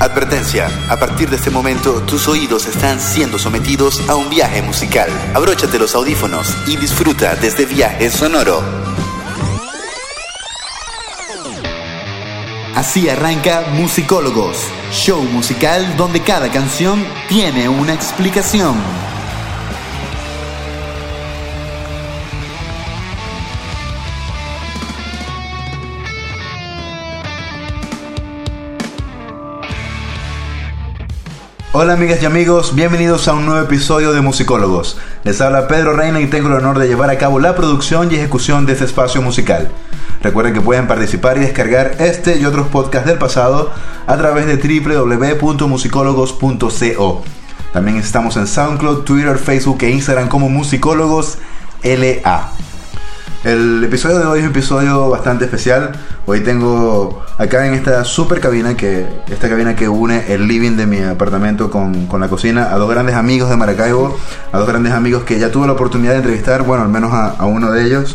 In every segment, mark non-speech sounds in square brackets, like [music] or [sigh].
Advertencia, a partir de este momento tus oídos están siendo sometidos a un viaje musical. Abróchate los audífonos y disfruta de este viaje sonoro. Así arranca Musicólogos, show musical donde cada canción tiene una explicación. Hola amigas y amigos, bienvenidos a un nuevo episodio de Musicólogos. Les habla Pedro Reina y tengo el honor de llevar a cabo la producción y ejecución de este espacio musical. Recuerden que pueden participar y descargar este y otros podcasts del pasado a través de www.musicólogos.co. También estamos en SoundCloud, Twitter, Facebook e Instagram como Musicólogos LA. El episodio de hoy es un episodio bastante especial. Hoy tengo acá en esta super cabina, que esta cabina que une el living de mi apartamento con, con la cocina, a dos grandes amigos de Maracaibo, a dos grandes amigos que ya tuve la oportunidad de entrevistar, bueno, al menos a, uno de ellos.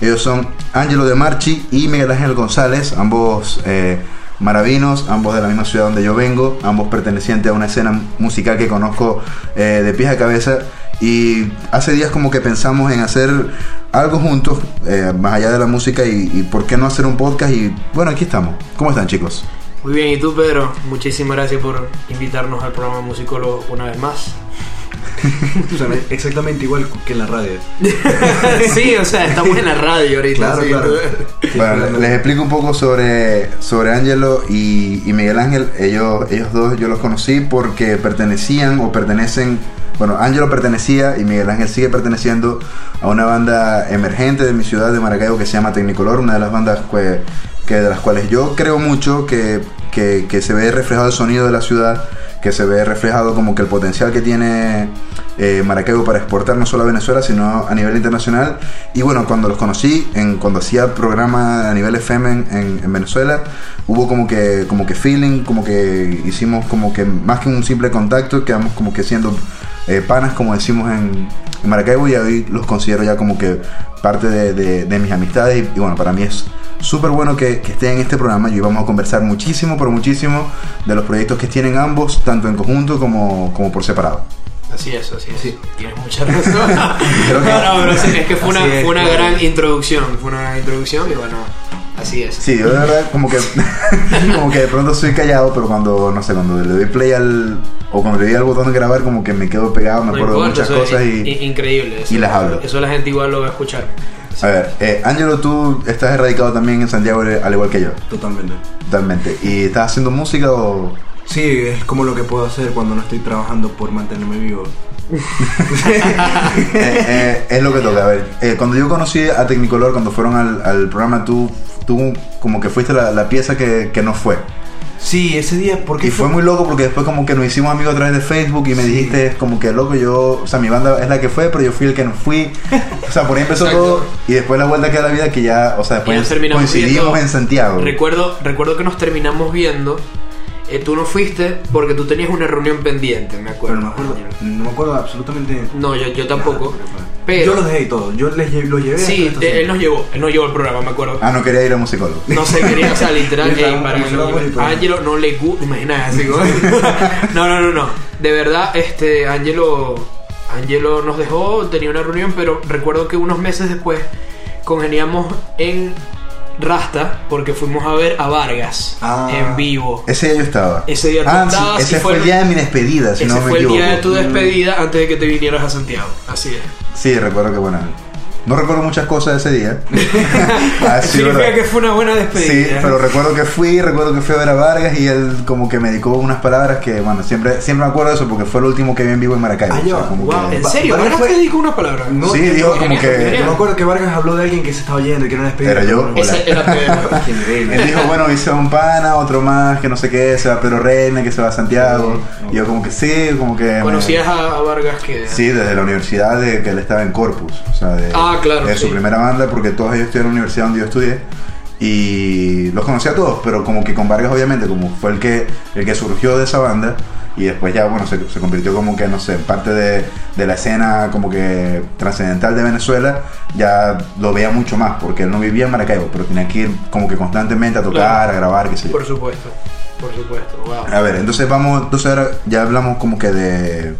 Ellos son Angelo de Marchi y Miguel Ángel González, ambos eh, maravinos, ambos de la misma ciudad donde yo vengo, ambos pertenecientes a una escena musical que conozco eh, de pies a cabeza. Y hace días como que pensamos en hacer algo juntos, eh, más allá de la música, y, y por qué no hacer un podcast. Y bueno, aquí estamos. ¿Cómo están chicos? Muy bien, ¿y tú, Pedro? Muchísimas gracias por invitarnos al programa Musicólogo una vez más. [laughs] Exactamente igual que en la radio. [laughs] sí, o sea, estamos en la radio ahorita. Claro, sí. claro. [laughs] Bueno, les explico un poco sobre, sobre Angelo y, y Miguel Ángel. Ellos, ellos dos yo los conocí porque pertenecían o pertenecen, bueno, Angelo pertenecía y Miguel Ángel sigue perteneciendo a una banda emergente de mi ciudad de Maracaibo que se llama Tecnicolor, una de las bandas que, que de las cuales yo creo mucho que, que, que se ve reflejado el sonido de la ciudad, que se ve reflejado como que el potencial que tiene eh, Maracaibo para exportar no solo a Venezuela, sino a nivel internacional. Y bueno, cuando los conocí, en, cuando hacía programa a nivel FM en, en- en Venezuela, hubo como que, como que feeling, como que hicimos como que más que un simple contacto, quedamos como que siendo eh, panas, como decimos en, en Maracaibo, y hoy los considero ya como que parte de, de- de mis amistades. Y, y bueno, para mí es súper bueno que, que estén en este programa y hoy vamos a conversar muchísimo, pero muchísimo de los proyectos que tienen ambos, tanto en conjunto como, como por separado. Así es, así es. Sí. Tienes mucha razón. [laughs] Creo que- no, no, pero sí, es que fue una, fue una claro. gran introducción. Fue una gran introducción y bueno, así es. Sí, yo de verdad como que [laughs] como que de pronto soy callado, pero cuando, no sé, cuando le doy play al o cuando le doy al botón de grabar como que me quedo pegado, me No acuerdo de muchas cosas y... increíble. eso- y las hablo. Eso la gente igual lo va a escuchar. A ver, eh, Angelo, tú estás erradicado también en Santiago al igual que yo, Totalmente. totalmente. ¿Y estás haciendo música o...? Sí, es como lo que puedo hacer cuando no estoy trabajando por mantenerme vivo. [laughs] Eh, eh, es lo que toca. A ver, eh, cuando yo conocí a Tecnicolor, cuando fueron al, al programa, tú, tú como que fuiste la, la pieza que, que no fue. Sí, ese día, porque Y fue muy loco porque después como que nos hicimos amigos a través de Facebook y me Sí. dijiste como que loco yo, o sea, mi banda es la que fue, pero yo fui el que no fui. [laughs] O sea, por ahí empezó Exacto. todo y después la vuelta que da la vida que ya, o sea, después coincidimos viendo- en Santiago. Recuerdo, recuerdo que nos terminamos viendo. Eh, tú no fuiste porque tú tenías una reunión pendiente, me acuerdo. Pero no me acuerdo, no me acuerdo absolutamente. No, yo, yo tampoco. nada, Pero- Yo lo dejé y todo. Yo les lle- lo llevé. Sí, él nos llevó, él nos llevó al programa, me acuerdo. Ah, no quería ir a musicólogo. No se quería, o sea, literal, [laughs] para el a. Angelo no le gusta, imagínate así como- [laughs] No, no, no, no. De verdad, este, Angelo, Angelo nos dejó, tenía una reunión, pero recuerdo que unos meses después congeniamos en Rasta porque fuimos a ver a Vargas Ah. en vivo. Ese día yo estaba. Ese día tú ah, estabas sí, ese fue fue el día de mi despedida, si Ese no me fue el día de tu despedida antes de que te vinieras a Santiago. Así es. Sí, recuerdo que bueno. No recuerdo muchas cosas de ese día. [laughs] Ah, sí, Significa verdad. que fue una buena despedida. Sí, pero recuerdo que fui, recuerdo que fui a ver a Vargas y él como que me dedicó unas palabras que, bueno, siempre, siempre me acuerdo de eso porque fue el último que vi en vivo en Maracaibo. Ah, o sea, como Wow, que- ¿en serio? Vargas ¿Vargas fue- te dedicó una palabra? No, Sí, dijo como que... Yo me acuerdo que Vargas habló de alguien que se estaba yendo y que era una despedida. Era yo. Era Pedro. [laughs] Qué increíble. Él dijo, bueno, hice un pana, otro más, que no sé qué, se va a Pedro Reina, que se va a Santiago. Y yo como que sí, como que... me- ¿Conocías a, a Vargas que Sí, desde la universidad de que él estaba en Corpus, o sea, de, Ah, claro, de su sí. primera banda, porque todos ellos estudiaron en la universidad donde yo estudié. Y los conocí a todos, pero como que con Vargas obviamente, como fue el que, el que surgió de esa banda, y después ya, bueno, se, se convirtió como que, no sé, parte de, de la escena como que trascendental de Venezuela, ya lo veía mucho más, porque él no vivía en Maracaibo, pero tenía que ir como que constantemente a tocar, Claro. a grabar, qué sé yo. Por supuesto. Por supuesto, wow. A ver, entonces vamos, entonces ahora ya hablamos como que de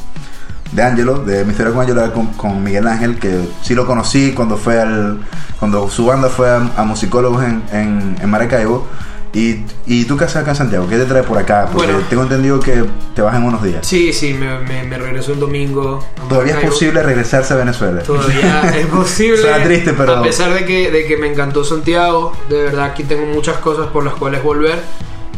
de Angelo, de mi historia con Angelo con, con Miguel Ángel, que sí lo conocí cuando fue al cuando su banda fue a, a musicólogos en, en, en Maracaibo. Y, y tú qué haces acá en Santiago, ¿qué te trae por acá? Porque Bueno. tengo entendido que te vas en unos días. Sí, sí, me, me, me regresó el domingo. Todavía es posible regresarse a Venezuela. Todavía [laughs] es posible. Suena triste, pero- A pesar de que, de que me encantó Santiago, de verdad aquí tengo muchas cosas por las cuales volver.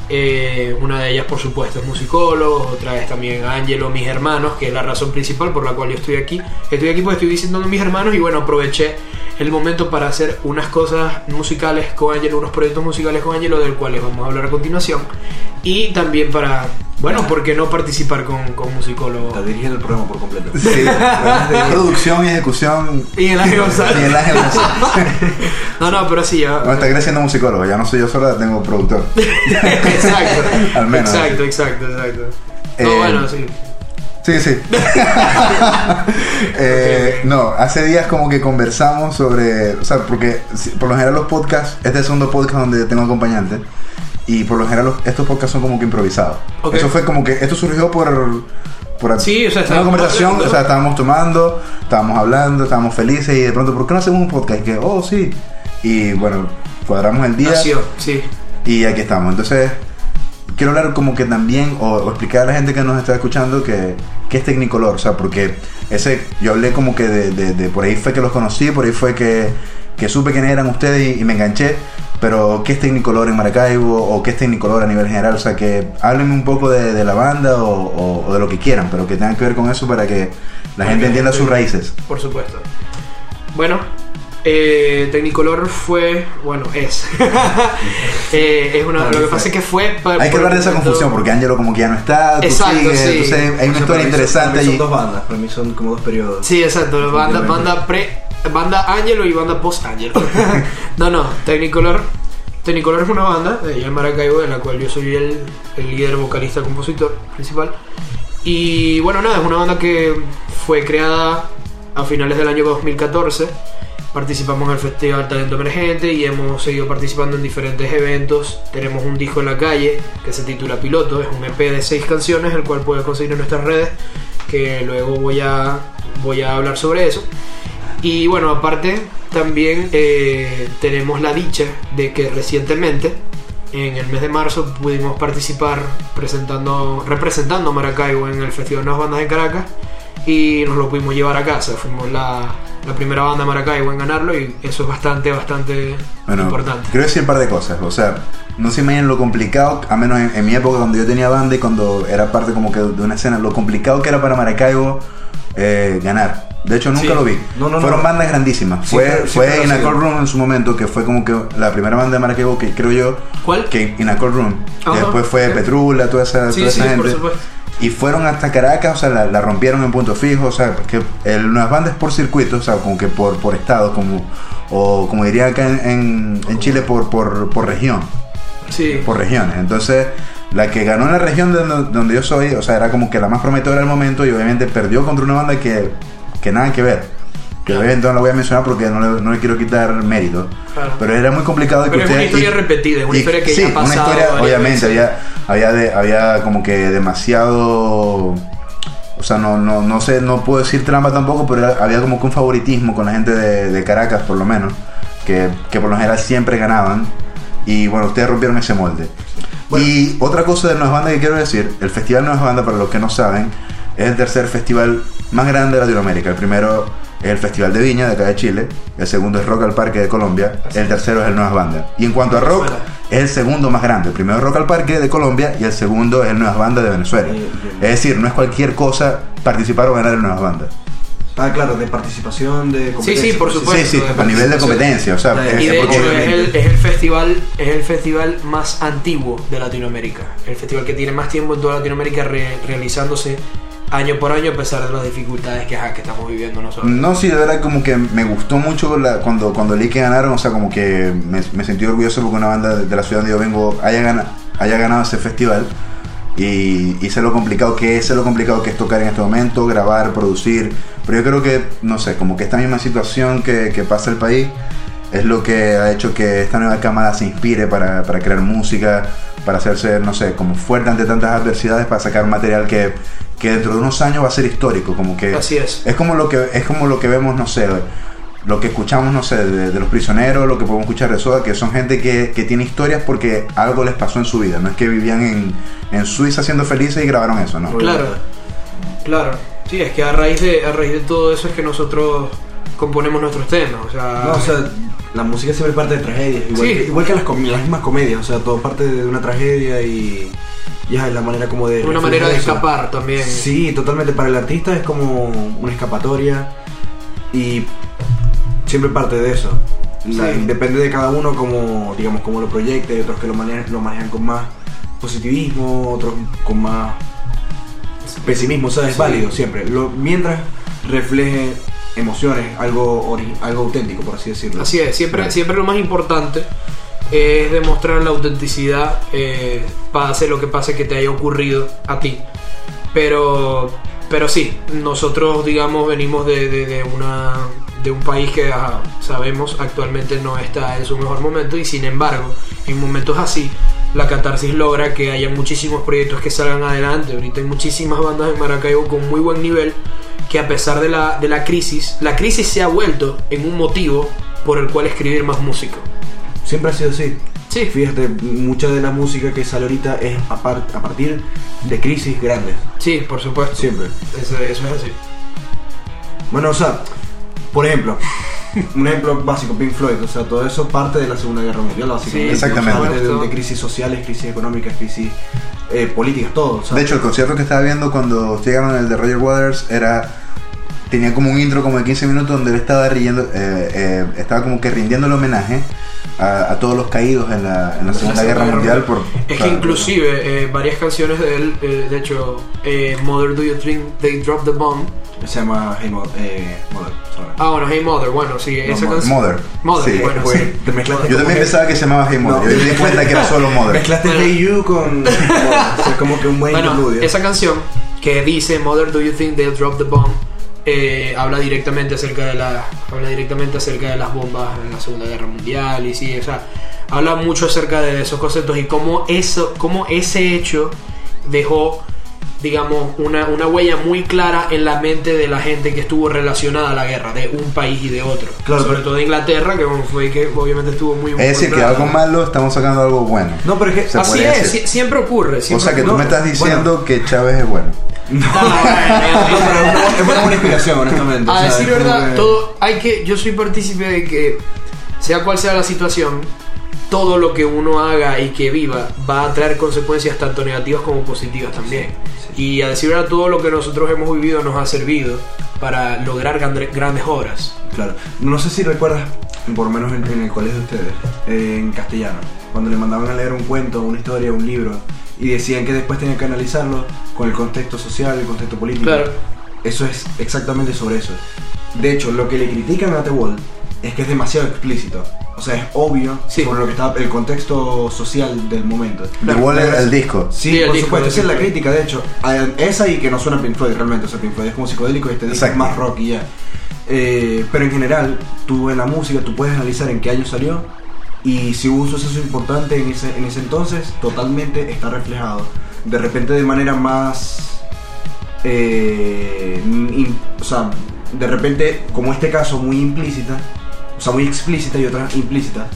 Eh, una de ellas, por supuesto, es musicólogo. Otra es también Angelo, mis hermanos, que es la razón principal por la cual yo estoy aquí. Estoy aquí porque estoy visitando a mis hermanos y bueno, aproveché el momento para hacer unas cosas musicales con Angelo, unos proyectos musicales con Angelo, del cuales vamos a hablar a continuación. Y también para, bueno, ¿por qué no participar con, con musicólogo? Está dirigiendo el programa por completo. Sí, además de producción y ejecución. Y el Ángel González. Miguel Ángel [laughs] González. No, no, pero sí, ya. Bueno, está creciendo musicólogo, ya no soy yo solo, tengo productor. [laughs] exacto. [laughs] Al menos. Exacto, exacto, exacto. No, Eh, bueno, sí. Sí, sí. [laughs] Eh, no, hace días como que conversamos sobre, o sea, porque por lo general los podcasts, este es el segundo podcast donde tengo acompañante, y por lo general los- estos podcasts son como que improvisados. Eso fue como que, esto surgió por, por Sí, o sea, una estábamos conversación, o sea, estábamos tomando, estábamos hablando, estábamos felices, y de pronto, ¿por qué no hacemos un podcast? Y que, oh, sí. Y bueno, cuadramos el día. Nació, sí. Y aquí estamos. Entonces, quiero hablar como que también, o, o explicar a la gente que nos está escuchando que, que es Tecnicolor. O sea, porque ese, yo hablé como que de, de- de por ahí fue que los conocí, por ahí fue que, que supe quiénes eran ustedes y, y me enganché. Pero, ¿qué es Tecnicolor en Maracaibo? ¿O qué es Tecnicolor a nivel general? O sea, que háblenme un poco de, de la banda o, o- o de lo que quieran, pero que tengan que ver con eso para que la gente entienda sus raíces. Por supuesto. Bueno, eh, Technicolor fue, bueno, es. [laughs] Eh, es una, lo que pasa es que fue. pa- Hay que por hablar de esa confusión, porque Angelo como que ya no está, tú Exacto, sigues, sí. entonces hay una historia son- interesante. Son dos bandas, para mí son como dos periodos. Sí, exacto. Banda, banda pre. Banda Angelo y banda post Angelo. [laughs] no, no. Technicolor. Technicolor es una banda de en Maracaibo, de la cual yo soy el, el líder vocalista compositor principal. Y bueno, nada, es una banda que fue creada a finales del año 2014. Participamos en el Festival Talento Emergente y hemos seguido participando en diferentes eventos. Tenemos un disco en la calle que se titula Piloto, es un EP de seis canciones, el cual puedes conseguir en nuestras redes, que luego voy a, voy a hablar sobre eso. Y bueno, aparte también eh, tenemos la dicha de que recientemente, en el mes de marzo, pudimos participar presentando, representando Maracaibo en el Festival Nuevas Bandas en Caracas y nos lo pudimos llevar a casa. Fuimos la, la primera banda de Maracaibo en ganarlo y eso es bastante, bastante Bueno, importante. quiero decir un par de cosas. O sea, no se imaginen lo complicado, a menos en, en mi época cuando yo tenía banda y cuando era parte como que de una escena, lo complicado que era para Maracaibo eh, ganar. De hecho, nunca Sí. lo vi. No, no, Fueron no. bandas grandísimas. Sí, fue sí, fue pero In a sí. Cold Room en su momento, que fue como que la primera banda de Maracaibo que creo yo. ¿Cuál? Que In a Cold Room. Que después fue. Petrula, toda esa, Sí, toda sí, por supuesto. Y fueron hasta Caracas, o sea, la, la rompieron en punto fijo, o sea, que el, las bandas por circuito, o sea, como que por, por estado, como, o como diría acá en, en- en Chile, por, por, por región, Sí. por regiones. Entonces, la que ganó en la región de donde, donde yo soy, o sea, era como que la más prometedora del momento y obviamente perdió contra una banda que, que nada que ver. Que Claro. obviamente no la voy a mencionar porque no le, no le quiero quitar mérito. Claro. Pero era muy complicado de que Pero es una ustedes- historia repetida, es una y- historia que sí, ya ha pasado una historia, obviamente, había, había, de- había como que demasiado. O sea, no, no, no sé, no puedo decir trampa tampoco, pero era- había como que un favoritismo con la gente de, de Caracas, por lo menos, que, que por lo general siempre ganaban. Y bueno, ustedes rompieron ese molde. Bueno. Y otra cosa de Nuevas Banda que quiero decir, el Festival Nuevas Banda, para los que no saben, es el tercer festival más grande de Latinoamérica. El primero el Festival de Viña, de acá de Chile. El segundo es Rock al Parque de Colombia. Así El tercero es el Nuevas Banda. Y en cuanto a rock, es el segundo más grande. El primero es Rock al Parque de Colombia y el segundo es el Nuevas Banda de Venezuela. Bien, bien. Es decir, no es cualquier cosa participar o ganar el Nuevas Banda. Ah, claro, de participación, de competencia. sí, por pues, supuesto. Sí, sí, a nivel de competencia. O sea, Y de hecho es el, es el festival es el festival más antiguo de Latinoamérica. El festival que tiene más tiempo en toda Latinoamérica re- realizándose año por año a pesar de las dificultades que, ajá, que estamos viviendo nosotros. No, sí, de verdad como que me gustó mucho la- cuando, cuando leí que ganaron, o sea, como que me, me sentí orgulloso porque una banda de, de la ciudad donde yo vengo haya, gana- haya ganado ese festival y, y sé lo complicado que es, sé lo complicado que es tocar en este momento, grabar, producir, pero yo creo que, no sé, como que esta misma situación que, que pasa el país es lo que ha hecho que esta nueva cámara se inspire para, para crear música, para hacerse, no sé, como fuerte ante tantas adversidades, para sacar material que, que dentro de unos años va a ser histórico, como que Así es. es como lo que es como lo que vemos, no sé, lo que escuchamos, no sé, de, de los prisioneros, lo que podemos escuchar de Soda, que son gente que, que tiene historias porque algo les pasó en su vida, no es que vivían en, en Suiza siendo felices y grabaron eso, ¿no? Claro, claro. Sí, es que a raíz de, a raíz de todo eso es que nosotros componemos nuestros temas. O sea, No, o sea, la música siempre parte de tragedias, igual, Sí. que, igual que las, las mismas comedias, o sea, todo parte de una tragedia y ya es la manera como de... una manera de eso. escapar también. Sí, totalmente, para el artista es como una escapatoria y siempre parte de eso. La- Sí. Depende de cada uno como, digamos, cómo lo proyecte, hay otros que lo manejan, lo manejan con más positivismo, otros con más pesimismo, o sea, es Sí. válido siempre, lo, mientras refleje emociones, algo, algo auténtico, por así decirlo. Así es, siempre, siempre lo más importante es demostrar la autenticidad, eh, pase lo que pase que te haya ocurrido a ti. Pero, pero sí, nosotros, digamos, venimos de, de- de una, de un país que ajá, sabemos actualmente no está en su mejor momento y sin embargo, en momentos así, la catarsis logra que haya muchísimos proyectos que salgan adelante. Ahorita hay muchísimas bandas en Maracaibo con muy buen nivel que a pesar de la, de la crisis, la crisis se ha vuelto en un motivo por el cual escribir más música. Siempre ha sido así. Sí, Fíjate, mucha de la música que sale ahorita es a, par- a partir de crisis grandes. sí, por supuesto. Siempre. Eso, eso es así. Bueno, o sea, por ejemplo, un ejemplo básico, Pink Floyd, o sea, todo eso parte de la Segunda Guerra Mundial, básicamente. Sí, Exactamente. Parte de, crisis sociales, crisis económicas, crisis eh, políticas, todo. o sea, De hecho, el concierto que estaba viendo cuando llegaron el de Roger Waters era tenía como un intro como de 15 minutos donde él estaba riendo, eh, eh, estaba como que rindiendo el homenaje a, a todos los caídos en la, en la Segunda Guerra Mundial. Por, Es que claro, inclusive eh, varias canciones de él, eh, de hecho, eh, Mother Do You Think They Dropped the Bomb. Se llama Hey Mother. Eh, Mother, sorry. Ah, bueno, Hey Mother, bueno, sí, esa Mother. canción. Mother. Mother, Sí. bueno, sí. te mezclaste Yo también Hey- pensaba que se llamaba Hey Mother. No. Yo me di cuenta que era solo Mother. Mezclaste Bueno. Hey You con. [laughs] O sea, como que un buen Bueno, esa canción que dice Mother Do You Think They'll Drop the Bomb eh, habla directamente acerca de la habla directamente acerca de las bombas en la Segunda Guerra Mundial y sí, o sea, habla mucho acerca de esos conceptos y cómo eso cómo ese hecho dejó digamos una, una huella muy clara en la mente de la gente que estuvo relacionada a la guerra de un país y de otro, Claro, sobre pero- todo de Inglaterra que bueno, fue que obviamente estuvo muy Es decir, que algo malo estamos sacando algo bueno. No, pero es que. Se Así es, siempre ocurre. O sea que tú me estás diciendo bueno. que Chávez es bueno. No, es una- es buena una inspiración, honestamente. A o sea, decir verdad, que- todo hay que. Yo soy partícipe de que, sea cual sea la situación, todo lo que uno haga y que viva va a traer consecuencias tanto negativas como positivas también. Y a decir verdad, todo lo que nosotros hemos vivido nos ha servido para lograr grande- grandes obras. Claro. No sé si recuerdas, por lo menos en, en el colegio de ustedes, eh, en castellano, cuando le mandaban a leer un cuento, una historia, un libro, y decían que después tenían que analizarlo con el contexto social, el contexto político. Claro. Eso es exactamente sobre eso. De hecho, lo que le critican a The Wall es que es demasiado explícito. O sea, es obvio Sí. sobre lo que está el contexto social del momento. The Wall es el disco. Sí, Sí, el por disco supuesto, esa es la crítica, de hecho. A- Esa y que no suena Pink Floyd realmente, o sea, Pink Floyd es como psicodélico y este disco es más rock y ya. Eh, pero en general, tú en la música, tú puedes analizar en qué año salió y si hubo un suceso importante en ese, en ese entonces, totalmente está reflejado. De repente de manera más... eh, in- o sea, de repente, como este caso, muy implícita, sea, muy explícita y otra implícita,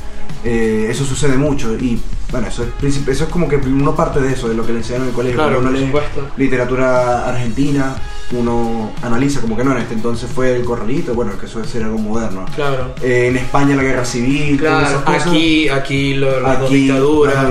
eh, eso sucede mucho y bueno, eso es, eso es como que uno parte de eso, de lo que le enseñan en el colegio. Claro, uno lee supuesto. literatura argentina, uno analiza como que no, en este entonces fue el corralito, bueno, que eso es ser algo moderno. Claro. Eh, en España la guerra civil, Claro, esas cosas. aquí, aquí lo, las Aquí, dictaduras.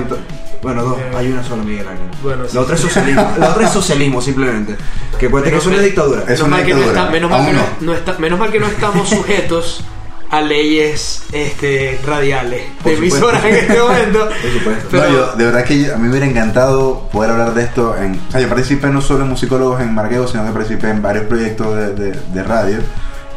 Bueno, dos, Eh, hay una sola Miguel Ángel. bueno, sí. la otra es socialismo, la otra es [laughs] socialismo simplemente. Que cuenta que Menos es una dictadura. Es menos, una mal que no dictadura. está- menos mal que no, no. no está- menos mal que no estamos [laughs] sujetos a leyes este, radiales de emisoras en este momento. [laughs] Por supuesto. Pero- No, yo, de verdad que yo- a mí me hubiera encantado poder hablar de esto. En, o sea, yo participé no solo en Musicólogos en Marqueo, sino que participé en varios proyectos de, de- de radio.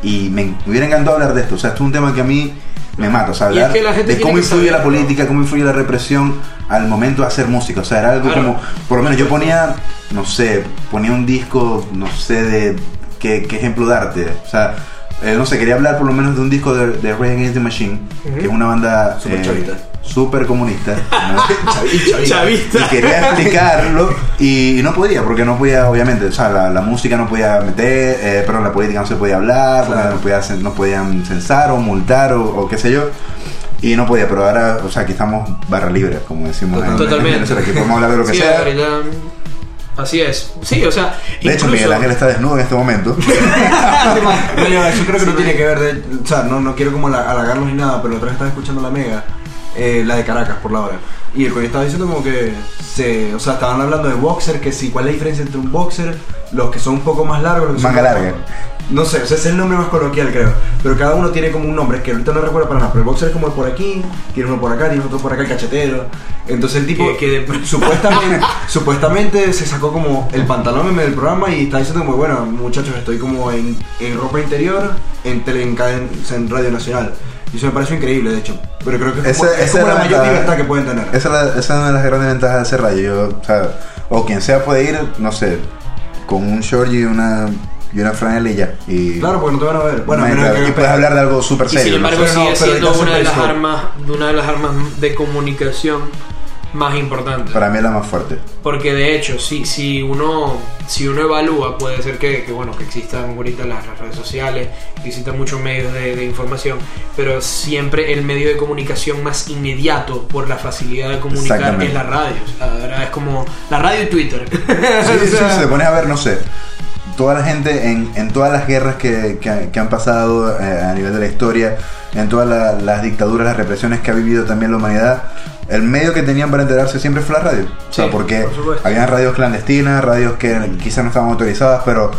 Y me, me hubiera encantado hablar de esto. O sea, esto es un tema que a mí me mata. O sea, Y es hablar que la de cómo influye la saberlo. política, cómo influye la represión al momento de hacer música. O sea, era algo Claro. como, por lo menos yo ponía, no sé, ponía un disco, no sé, de qué, qué ejemplo darte. O sea, eh, no sé, quería hablar por lo menos de un disco de, de Rage Against the Machine, que es una banda Súper eh, chavita. súper comunista. [laughs] ¿no? Chavi- chavita. Chavista. y quería explicarlo y, y no podía, porque no podía, obviamente, o sea, la, la música no podía meter, eh, pero la política no se podía hablar, Claro. no, podía, no podían censar o multar o, o qué sé yo. Y no podía, pero ahora, o sea, aquí estamos barra libre, como decimos en- en Totalmente. Venezuela, aquí podemos hablar de lo que Sí, sea. Así es. Sí, o sea, De hecho, Miguel Ángel está desnudo en este momento. [laughs] [laughs] No, yo, eso creo que no tiene que ver, de, o sea, no, no quiero como halagarlos halagarlos ni nada, pero la otra vez estaba escuchando la Mega, eh, la de Caracas por la hora, y el coño estaba diciendo como que, se, o sea, estaban hablando de boxer, que si, cuál es la diferencia entre un boxer, los que son un poco más largos, los que son Manga más larga. No sé, o sea, ese es el nombre más coloquial creo, pero cada uno tiene como un nombre, es que ahorita no recuerdo para nada, pero el boxer es como por aquí, tiene uno por acá, tiene otro por acá, el cachetero, entonces el tipo... Que- de- [laughs] Supuestamente, supuestamente se sacó como el pantalón en medio del programa y está diciendo como, bueno, muchachos, estoy como en, en ropa interior en, tele, en Radio Nacional. Y eso me pareció increíble, de hecho. Pero creo que es como, Esa- es como la la mayor libertad que pueden tener. Esa es, la- esa es una de las grandes ventajas de hacer radio. Yo, o, sea, o quien sea puede ir, no sé, con un short y una, y una franela y ya. Y, Claro, porque no te van a ver. Bueno, Bueno, menos que- y puedes hablar de algo súper Y serio. sin ¿no? embargo no, sigue pero siendo una de las armas, una de las armas de comunicación más importantes. Para mí es la más fuerte. Porque de hecho, si, si uno si uno evalúa, puede ser que, que, bueno que existan ahorita las, las redes sociales, que existan muchos medios de, de información, pero siempre el medio de comunicación más inmediato por la facilidad de comunicar es la radio. O sea, la verdad es como la radio y Twitter. Sí, [laughs] O sí, sea, si te pones a ver, no sé, toda la gente en, en todas las guerras que, que- que han pasado eh, a nivel de la historia, en todas la- las dictaduras, las represiones que ha vivido también la humanidad, el medio que tenían para enterarse siempre fue la radio. O sea, Sí, porque por habían radios clandestinas, radios que quizás no estaban autorizadas, pero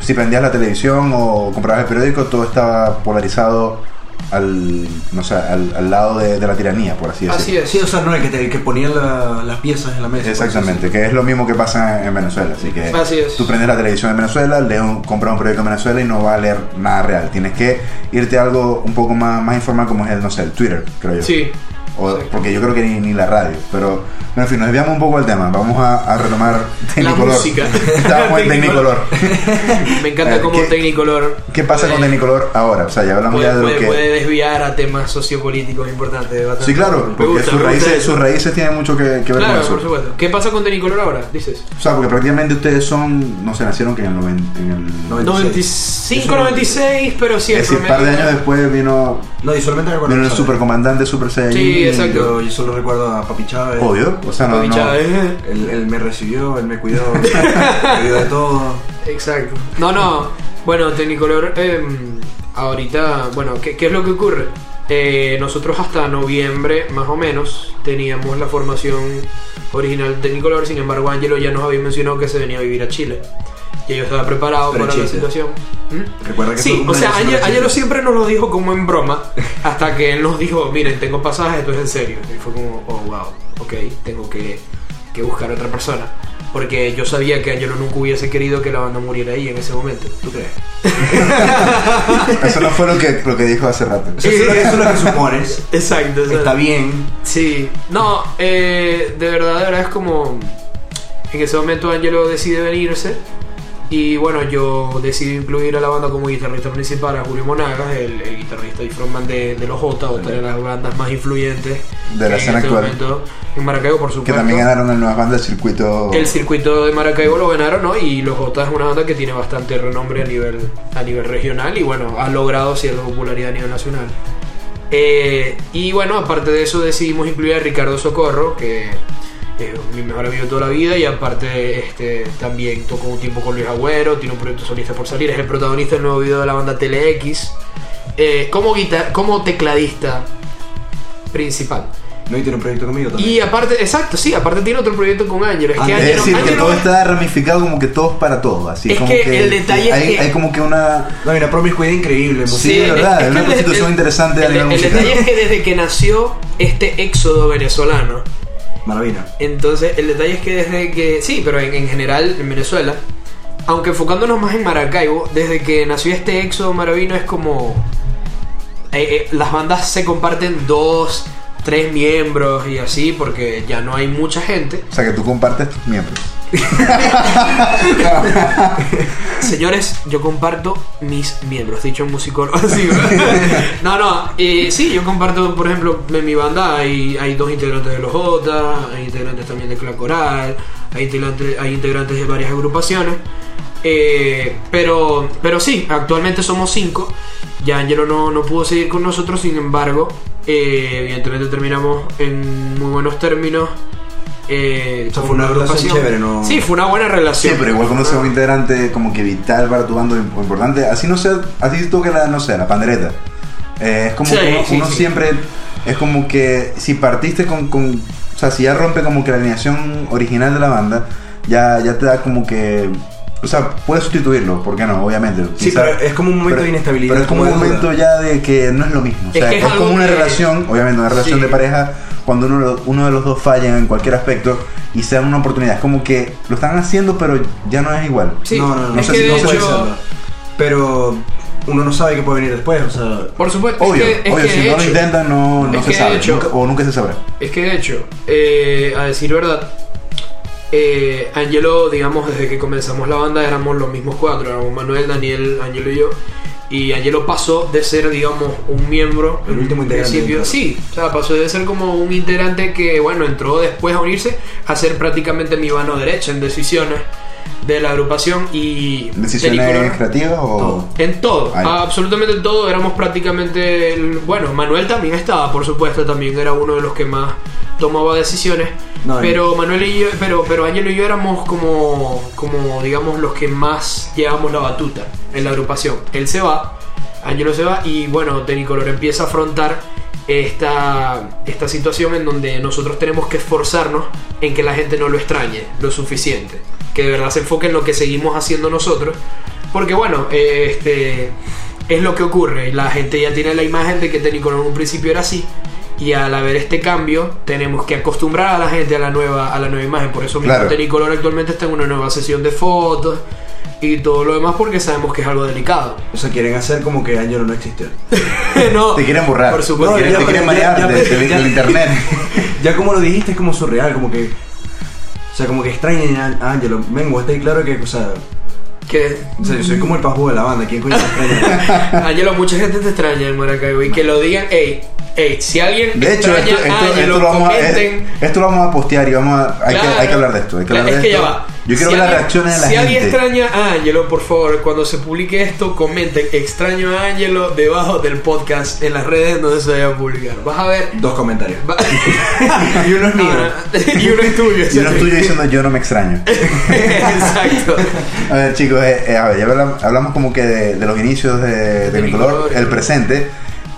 si prendías la televisión o comprabas el periódico, todo estaba polarizado al, no sé, al, al lado de, de la tiranía, por así decirlo. Así es. Sí, o sea, no, el que, te, que ponía la- las piezas en la mesa. Exactamente, que es lo mismo que pasa en Venezuela. Así que Así es. tú prendes la televisión en Venezuela, lees un, compras un periódico en Venezuela y no va a leer nada real. Tienes que irte a algo un poco más, más informal como es el, no sé, el Twitter, creo yo. Sí. O- Exacto. porque yo creo que ni, ni la radio. Pero, en fin, nos desviamos un poco del tema. Vamos a, a retomar Technicolor. música. [laughs] Estábamos en [laughs] Technicolor. [laughs] Me encanta como ¿qué- Technicolor ¿Qué pasa con puede- Technicolor ahora? O sea, ya hablamos puede, ya de lo puede- que... puede desviar a temas sociopolíticos importantes. bastante. Sí, claro, porque gusta, sus, raíces, sus raíces tienen mucho que, que ver Claro, con eso. por supuesto. ¿Qué pasa con Technicolor ahora? Dices. O sea, porque prácticamente ustedes son, no sé, nacieron que en el, noven- en el 96. 95, 96, pero sí, Es decir, un par de años después vino, No, y solamente recuerdo. vino el supercomandante Super Saiyajin. Sí, exacto. Yo, yo solo recuerdo a Papi Chávez. Obvio, o sea, no, Papi no- Chávez. Él, él me recibió, él me cuidó, [laughs] me cuidó de todo. Exacto. No, no. Bueno, Technicolor, eh, ahorita, bueno, ¿qué, qué es lo que ocurre? Eh, nosotros hasta noviembre, más o menos, teníamos la formación original de Technicolor, sin embargo, Angelo ya nos había mencionado que se venía a vivir a Chile. Y yo estaba preparado Pero para la chiste. situación. ¿Mm? Recuerda que Sí, o sea, Angelo chiste. siempre nos lo dijo como en broma, [laughs] hasta que él nos dijo, miren, tengo pasajes, esto es en serio. Y fue como, oh, wow, ok, tengo que, que buscar otra persona. Porque yo sabía que Angelo nunca hubiese querido que la banda muriera ahí en ese momento. ¿Tú crees? [laughs] Eso no fue lo que, lo que dijo hace rato. Eso es lo eso es lo que supones. [laughs] Exacto, Está bien. Sí, no, eh, de verdad, de verdad es como. En ese momento Angelo decide venirse. Y bueno, yo decidí incluir a la banda como guitarrista principal a Julio Monagas, el, el guitarrista y frontman de, de los J, otra de las bandas más influyentes De la que escena en este actual. momento en Maracaibo, por Que supuesto. también ganaron el nuevas bandas del circuito. El circuito de Maracaibo lo ganaron, ¿no? Y los J es una banda que tiene bastante renombre a nivel, a nivel regional y bueno, ha logrado cierta popularidad a nivel nacional. Eh, y bueno, aparte de eso decidimos incluir a Ricardo Socorro, que es mi mejor amigo de toda la vida y aparte este, también tocó un tiempo con Luis Agüero, tiene un proyecto solista por salir, es el protagonista del nuevo video de la banda TeleX, eh, como, guitar como tecladista principal. No, y tiene un proyecto conmigo también. Y aparte, exacto, sí, aparte tiene otro proyecto con Ángel. Es que Ah, Es decir, que todo está ramificado como que todos para todos. Así Es como que el detalle es hay, que- hay como que una. No, hay una promiscuidad increíble. Sí, de verdad, es una el- constitución el- interesante a el, nivel el musical. detalle es que desde que nació este éxodo venezolano, Maravilla. entonces el detalle es que desde que, sí, pero en, en general en Venezuela, aunque enfocándonos más en Maracaibo, desde que nació este éxodo maravino es como eh, eh, las bandas se comparten dos, tres miembros y así, porque ya no hay mucha gente. O sea, que tú compartes tus miembros. [laughs] Señores, yo comparto mis miembros, dicho musicólogo. [laughs] [laughs] no, no, eh, sí, yo comparto, por ejemplo, en mi banda hay, hay dos integrantes de los J, hay integrantes también de Clan Coral, hay integrantes, hay integrantes de varias agrupaciones. Eh, pero, pero sí, actualmente somos cinco. Ya Angelo no, no pudo seguir con nosotros, sin embargo, eh, evidentemente terminamos en muy buenos términos. Eh, O sea, fue una relación agrupación. chévere, ¿no? Sí, fue una buena Sí, relación. pero igual cuando sea un integrante como que vital para tu bando importante, así no sea, así toque la, no sé, la pandereta. Eh, es como Sí, que uno, sí, uno sí. siempre, es como que si partiste con, con, o sea, si ya rompe como que la alineación original de la banda, ya, ya te da como que, o sea, puedes sustituirlo, ¿por qué no? Obviamente. Sí, Quizá- pero es como un momento pero- de inestabilidad. Pero es como un momento ya de que no es lo mismo. O Es sea, que es, es como una que- relación, obviamente, una relación Sí. de pareja, cuando uno, lo- uno de los dos falla en cualquier aspecto y se dan una oportunidad. Es como que lo están haciendo, pero ya no es igual. Sí, no, no, no, es sé que no puede hecho, serlo. Pero uno no sabe qué puede venir después, o sea. por supuesto, Obvio, es que, es obvio, que si no lo hecho- intentan, no, no se sabe. hecho- nunca- o nunca se sabrá. Es que de hecho, eh, a decir verdad, eh, Angelo, digamos, desde que comenzamos la banda éramos los mismos cuatro, éramos Manuel, Daniel, Angelo y yo. Y Angelo pasó de ser, digamos, un miembro. El último integrante principio. Sí, o sea, pasó de ser como un integrante que, bueno, entró después a unirse a ser prácticamente mi mano derecha en decisiones de la agrupación y ¿Decisiones creativas o.? En todo, Ahí. absolutamente en todo, éramos prácticamente, el- bueno, Manuel también estaba, por supuesto, también era uno de los que más tomaba decisiones, No, pero Manuel y yo, pero, pero Ángelo y yo éramos como, como, digamos, los que más llevamos la batuta en la agrupación. Él se va, Ángelo se va y bueno, Tenicolor empieza a afrontar esta, esta situación en donde nosotros tenemos que esforzarnos en que la gente no lo extrañe lo suficiente, que de verdad se enfoque en lo que seguimos haciendo nosotros, porque bueno, eh, este es lo que ocurre, la gente ya tiene la imagen de que Tenicolor en un principio era así. Y al haber este cambio, tenemos que acostumbrar a la gente a la nueva, a la nueva imagen. Por eso Claro. Tenicolor actualmente está en una nueva sesión de fotos y todo lo demás porque sabemos que es algo delicado. O sea, quieren hacer como que Angelo no existió. [laughs] no, Te quieren borrar. Por supuesto. Te quieren, ya, te quieren marear de- de- internet. [laughs] ya como lo dijiste, es como surreal, como que. O sea, como que extrañen a Angelo. Vengo, está ahí claro que, o sea. que O sea, yo soy como el pajú de la banda. ¿Quién coño extraña? [laughs] Angelo, mucha gente te extraña en Maracaibo y que lo digan, hey, hey, si alguien De hecho, extraña esto, a esto- Angelo, esto lo vamos a, comenten. eh, esto lo vamos a postear y vamos a, hay, que, Claro. hay que hablar de esto. Hay que hablar es de que ya esto. va. Yo quiero Si ver las reacciones de la si gente. alguien extraña a Angelo, por favor, cuando se publique esto, comenten extraño a Angelo debajo del podcast en las redes donde se vaya a publicar. Vas a ver. Dos comentarios. va- [laughs] y uno es mío. [laughs] y uno es tuyo. Y uno tuyo diciendo yo no me extraño. [laughs] Exacto. A ver, chicos, eh, eh, a ver, ya hablamos, hablamos como que de, de los inicios de, de, De mi color, color, el presente.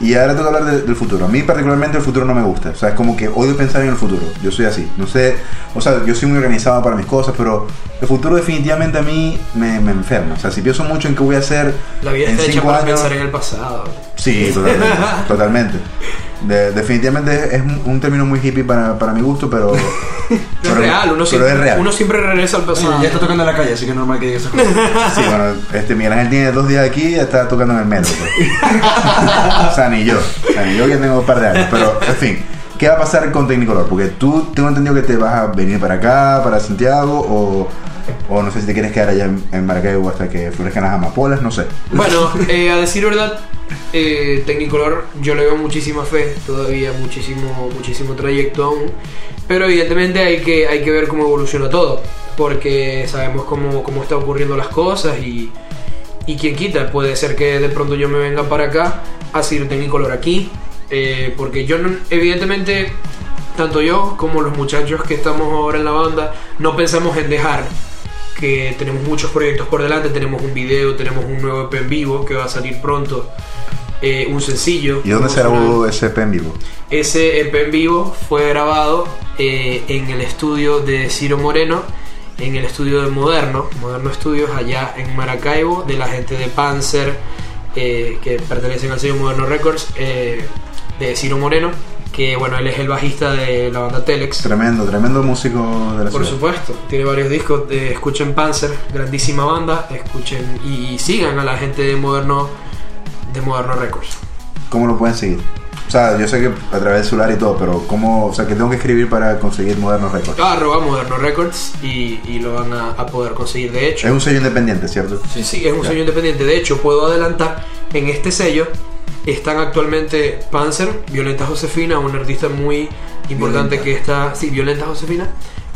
Y ahora tengo que hablar de- del futuro. A mí particularmente el futuro no me gusta. O sea, es como que odio pensar en el futuro. Yo soy así. No sé, o sea, yo soy muy organizado para mis cosas, pero el futuro definitivamente a mí me, me enferma. O sea, si pienso mucho en qué voy a hacer La vida en está hecha para años... pensar en el pasado. Sí, totalmente. [laughs] totalmente. De- definitivamente es un, término muy hippie para, para mi gusto, pero... [laughs] Es pero- real, uno pero siempre, es real. uno siempre regresa al pasado. ya está tocando en la calle, así que es normal que diga esas cosas. [laughs] Sí, bueno, este Miguel Ángel tiene dos días aquí y ya está tocando en el metro. pues. [laughs] o sea, ni yo. O sea, ni yo que tengo un par de años. Pero, en fin, ¿qué va a pasar con Tecnicolor? Porque tú tengo entendido que te vas a venir para acá, para Santiago, o, o no sé si te quieres quedar allá en, en Maracaibo hasta que florezcan las amapolas, no sé. Bueno, [laughs] eh, a decir verdad, eh, Technicolor yo le veo muchísima fe, todavía muchísimo, muchísimo trayecto aún, pero evidentemente hay que, hay que ver cómo evoluciona todo, porque sabemos cómo, cómo está ocurriendo las cosas y, y quien quita, puede ser que de pronto yo me venga para acá a seguir Technicolor aquí, eh, porque yo no, evidentemente, tanto yo como los muchachos que estamos ahora en la banda, no pensamos en dejar que tenemos muchos proyectos por delante, tenemos un video, tenemos un nuevo EP en vivo que va a salir pronto, eh, un sencillo. ¿Y dónde se grabó ese EP en vivo? Ese EP en vivo fue grabado eh, en el estudio de Ciro Moreno, en el estudio de Moderno, Moderno Studios, allá en Maracaibo, de la gente de Panzer, eh, que pertenecen al sello Moderno Records, eh, de Ciro Moreno, que bueno, él es el bajista de la banda Telex. Tremendo, tremendo músico de la Por ciudad. supuesto, tiene varios discos. eh, escuchen Panzer, grandísima banda. Escuchen y, sigan a la gente de Moderno, de Moderno Records. ¿Cómo lo pueden seguir? sea, yo sé que a través del celular y todo, pero ¿cómo, o sea, qué tengo que escribir para conseguir Moderno Records? Ah, arroba Moderno Records y, y lo van a, a poder conseguir. De hecho, Es un sello independiente, ¿cierto? Sí, sí, es un Ya. sello independiente. De hecho, puedo adelantar, en este sello están actualmente Panzer, Violeta Josefina, una artista muy importante Violenta. que está, sí, Violeta Josefina,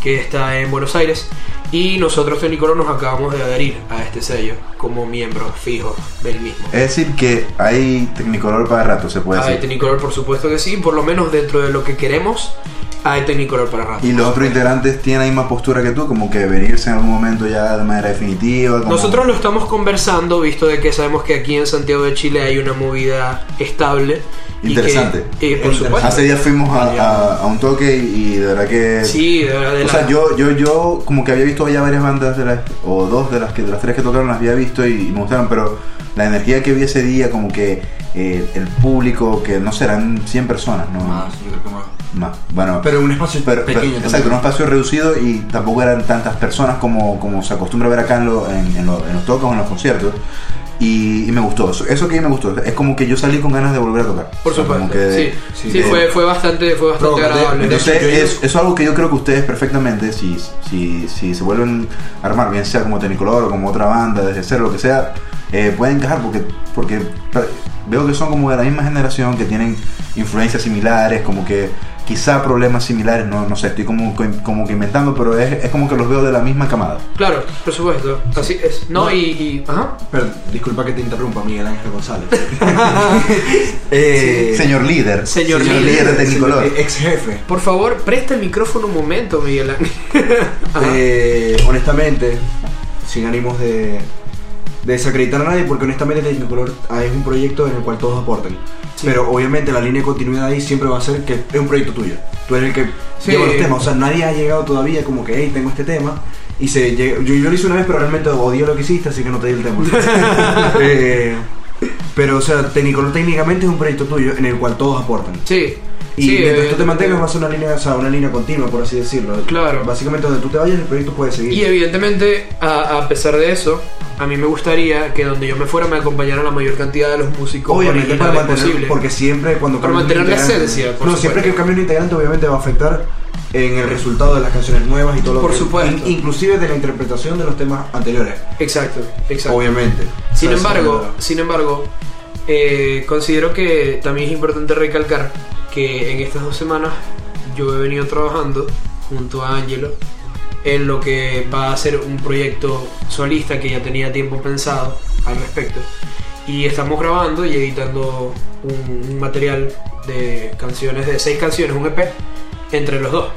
que está en Buenos Aires. Y nosotros, Tecnicolor, nos acabamos de adherir a este sello como miembros fijos del mismo. Es decir, que hay Technicolor para rato, se puede Hay decir. Technicolor, por supuesto que sí, por lo menos dentro de lo que queremos, hay Technicolor para rato. Y los otros integrantes tienen la misma postura que tú, como que venirse en algún momento ya de manera definitiva. como- Nosotros lo estamos conversando, visto de que sabemos que aquí en Santiago de Chile hay una movida estable. Y que- Interesante. y por supuesto. Hace días fuimos a, a- a un toque y, y de verdad que... Sí, de verdad. de O la- sea, yo, yo, yo como que había visto ya varias bandas de las, o dos de las que de las tres que tocaron las había visto y, me gustaron, pero la energía que vi ese día, como que eh, el público, que no serán 100 personas, ¿no? Más, yo creo que más. Más. Bueno, Pero un espacio pero- pero- pequeño. exacto, un espacio reducido y tampoco eran tantas personas como, como se acostumbra a ver acá en, lo- en, en lo- en los toques o en los conciertos. Y, y me gustó, eso, eso que me gustó, es como que yo salí con ganas de volver a tocar. Por O sea, como supuesto. que- sí, sí, sí, de- fue, fue bastante, fue bastante agradable. Entonces, hecho, yo- es, eso es algo que yo creo que ustedes perfectamente, si, si, si se vuelven a armar, bien sea como Tecnicolor o como otra banda, desde cero, lo que sea, eh, pueden encajar porque, porque veo que son como de la misma generación, que tienen influencias similares, como que quizá problemas similares, no, no sé, estoy como, como que inventando, pero es, es como que los veo de la misma camada. Claro, por supuesto. Así es. No, No. y, y- Ajá. Pero, disculpa que te interrumpa, Miguel Ángel González. [laughs] Eh, Señor líder, Señor líder, líder, de Tecnicolor. eh, Ex jefe. Por favor, presta el micrófono un momento, Miguel Ángel. [laughs] Eh, honestamente, sin ánimos de, de desacreditar a nadie, porque honestamente Tecnicolor ah, es un proyecto en el cual todos aportan. Sí. Pero obviamente la línea de continuidad ahí siempre va a ser que es un proyecto tuyo. Tú eres el que Sí. lleva los temas. O sea, nadie ha llegado todavía como que, hey, tengo este tema. Y se llega- yo, yo lo hice una vez, pero realmente odié lo que hiciste, así que no te di el tema. [laughs] Eh, pero, o sea, Tecnicolor técnicamente es un proyecto tuyo en el cual todos aportan. sí. Y sí, mientras tú te mantengas va a ser una línea, o sea, una línea continua, por así decirlo. Claro. Básicamente donde tú te vayas el proyecto puede seguir. Y evidentemente, a, a pesar de eso, a mí me gustaría que donde yo me fuera me acompañara la mayor cantidad de los músicos Obviamente para mantener, posible. porque siempre cuando Para mantener la esencia, por no, siempre que cambia un integrante obviamente va a afectar en el resultado de las canciones nuevas y todo lo Por que supuesto. in- inclusive de la interpretación de los temas anteriores. Exacto, exacto. Obviamente. Sin embargo, sin embargo, eh, considero que también es importante recalcar que en estas dos semanas yo he venido trabajando junto a Angelo en lo que va a ser un proyecto solista que ya tenía tiempo pensado al respecto. Y estamos grabando y editando un, un material de canciones, de seis canciones, un EP, entre los dos.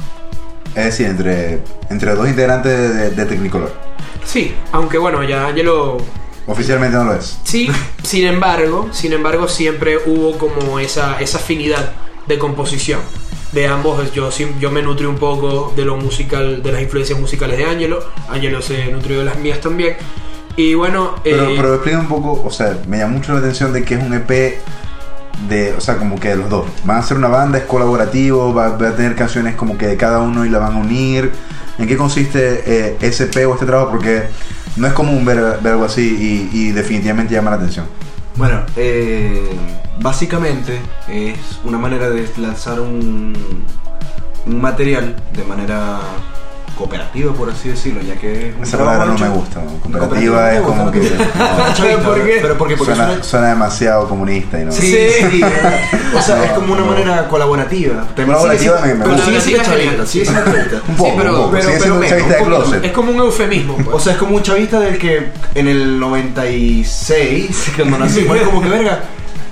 Es decir, entre, entre dos integrantes de, de, de Technicolor. Sí, aunque bueno, ya Angelo Oficialmente no lo es. Sí, [laughs] sin embargo, sin embargo siempre hubo como esa, esa afinidad de composición de ambos. Yo, yo me nutrí un poco de lo musical, de las influencias musicales de Angelo. Angelo se nutrió de las mías también. Y bueno, Pero, eh, pero explica un poco, o sea, me llama mucho la atención de que es un EP de, o sea, como que de los dos. Van a ser una banda, es colaborativo, va, va a tener canciones como que de cada uno y la van a unir. ¿En qué consiste eh, ese EP o este trabajo? Porque no es común ver, ver algo así y, y definitivamente llama la atención. Bueno, eh, básicamente es una manera de lanzar un, un material de manera cooperativa, por así decirlo, ya que Esa palabra no hecho- me gusta. ¿no? Cooperativa Cooperativa es como que... ¿no? no, Chavista, ¿Por qué? Pero porque, porque suena, suena- suena demasiado comunista y no. Sí, sí. [laughs] o sea, No, es como una no. manera colaborativa. Colaborativa siendo- me- me gusta. sigue siendo chavista, sigue siendo chavista. Un poco, Sí, pero- un poco. pero- Sigue pero siendo un menos, chavista de closet. es como un eufemismo. pues. O sea, es como un chavista del que en el 96, [laughs] cuando nacimos, [laughs] es como que verga.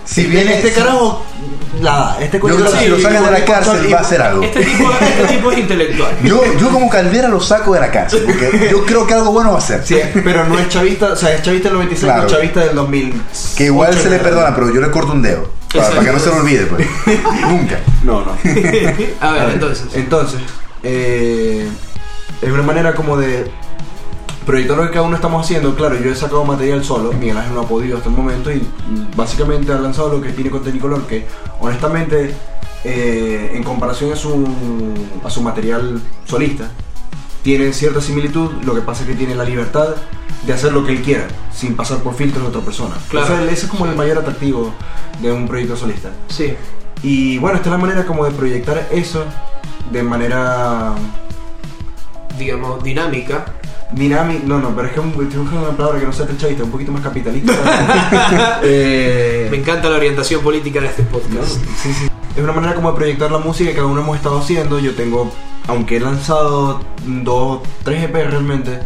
Si viene- este carajo, la. Este coño si lo sacan de la cárcel va a hacer algo. este, tipo, este tipo es intelectual. [laughs] Yo, yo como Caldera lo saco de la cárcel, porque yo creo que algo bueno va a hacer. Sí, pero no es chavista, o sea, es chavista del 96, Claro. no es chavista del 2000. Que igual se le perdona, pero yo le corto un dedo. Para, para que no se lo olvide, pues. [laughs] Nunca. No, no. [laughs] A ver, entonces. Entonces, eh, es una manera como de proyectar lo que cada uno estamos haciendo. Claro, yo he sacado material solo, Miguel Ángel no ha podido hasta el momento y básicamente ha lanzado lo que tiene con Tecnicolor, que honestamente, eh, en comparación a su, a su material solista, tiene cierta similitud, lo que pasa es que tiene la libertad de hacer lo que él quiera, sin pasar por filtros de otra persona. Claro. O sea, ese es como el mayor atractivo de un proyecto solista. Sí. Y bueno, esta es la manera como de proyectar eso de manera Digamos, dinámica. Dinámica. No, no, pero es que un- estoy buscando una palabra que no sea tan chavista, un poquito más capitalista. [laughs] Eh, Me encanta la orientación política de este ¿no? podcast. Sí, sí. Es una manera como de proyectar la música que cada uno hemos estado haciendo. Yo tengo, aunque he lanzado dos, tres EP realmente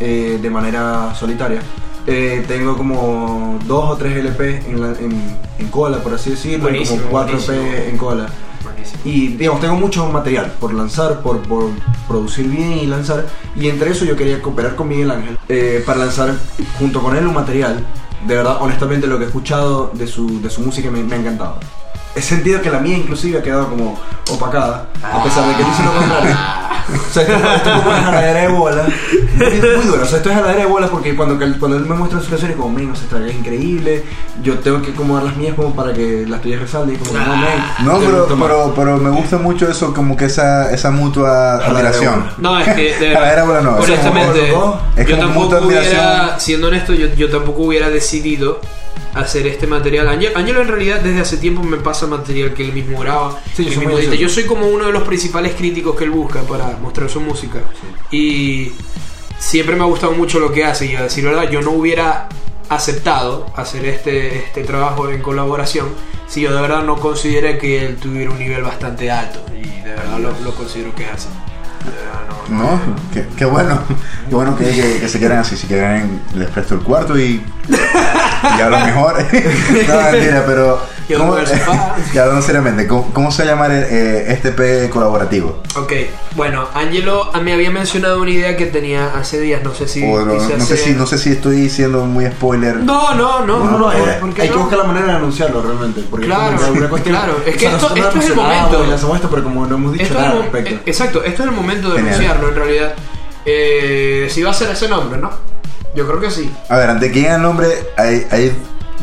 eh, de manera solitaria, eh, tengo como dos o tres LP en, la- en, en cola, por así decirlo, y como cuatro buenísimo. EP en cola. Buenísimo. Y digamos, tengo mucho material por lanzar, por, por producir bien y lanzar. Y entre eso yo quería cooperar con Miguel Ángel eh, para lanzar junto con él un material. De verdad, honestamente, lo que he escuchado de su, de su música me, me ha encantado. He sentido que la mía inclusive ha quedado como opacada, a pesar de que dice lo contrario. [laughs] [laughs] O sea, esto, esto es como una jaladera de bola. Muy, muy dura. O sea, esto es jaladera de bola porque cuando, cuando él me muestra sus canciones, como, men, o sea, es increíble. Yo tengo que acomodar las mías como para que las tuyas resalten. Y como, no, men. No, pero, pero, pero me gusta mucho eso, como que esa, esa mutua admiración. No, es que de A la era, bueno, no, es honestamente, es yo como tampoco mutua hubiera, admiración. siendo honesto, yo, yo tampoco hubiera decidido hacer este material. Ángel- Ángelo en realidad desde hace tiempo me pasa material que él mismo graba. Sí, yo él soy mismo muy edita. así. Yo soy como uno de los principales críticos que él busca para mostrar su música. Y siempre me ha gustado mucho lo que hace y a decir verdad, yo no hubiera aceptado hacer este, este trabajo en colaboración si yo de verdad no consideré que él tuviera un nivel bastante alto. Y de verdad lo, lo considero que es así. No- qué, qué bueno. Qué bueno que, que- se quieran así. Si quieren, les presto el cuarto y. Y hablo mejor. [laughs] no, mentira, pero. ¿Cómo- hablo del sofá. ya hablando seriamente, ¿cómo, cómo se va a llamar eh, este P colaborativo? Ok, bueno, Angelo me había mencionado una idea que tenía hace días, no sé si... O no, no sé si, no sé si estoy siendo muy spoiler. No, no, no, No, no, no, ¿por- eh, hay que no? buscar la manera de anunciarlo realmente. Porque Claro, que cuestión- claro, es que o sea, esto- esto es el momento. y lanzamos esto, pero como no hemos dicho Esto es nada al respecto. eh, exacto, esto es el momento de Genial. anunciarlo en realidad. Eh, si va a ser ese nombre, ¿no? Yo creo que sí. A ver, antes de que llegue el nombre, hay, hay-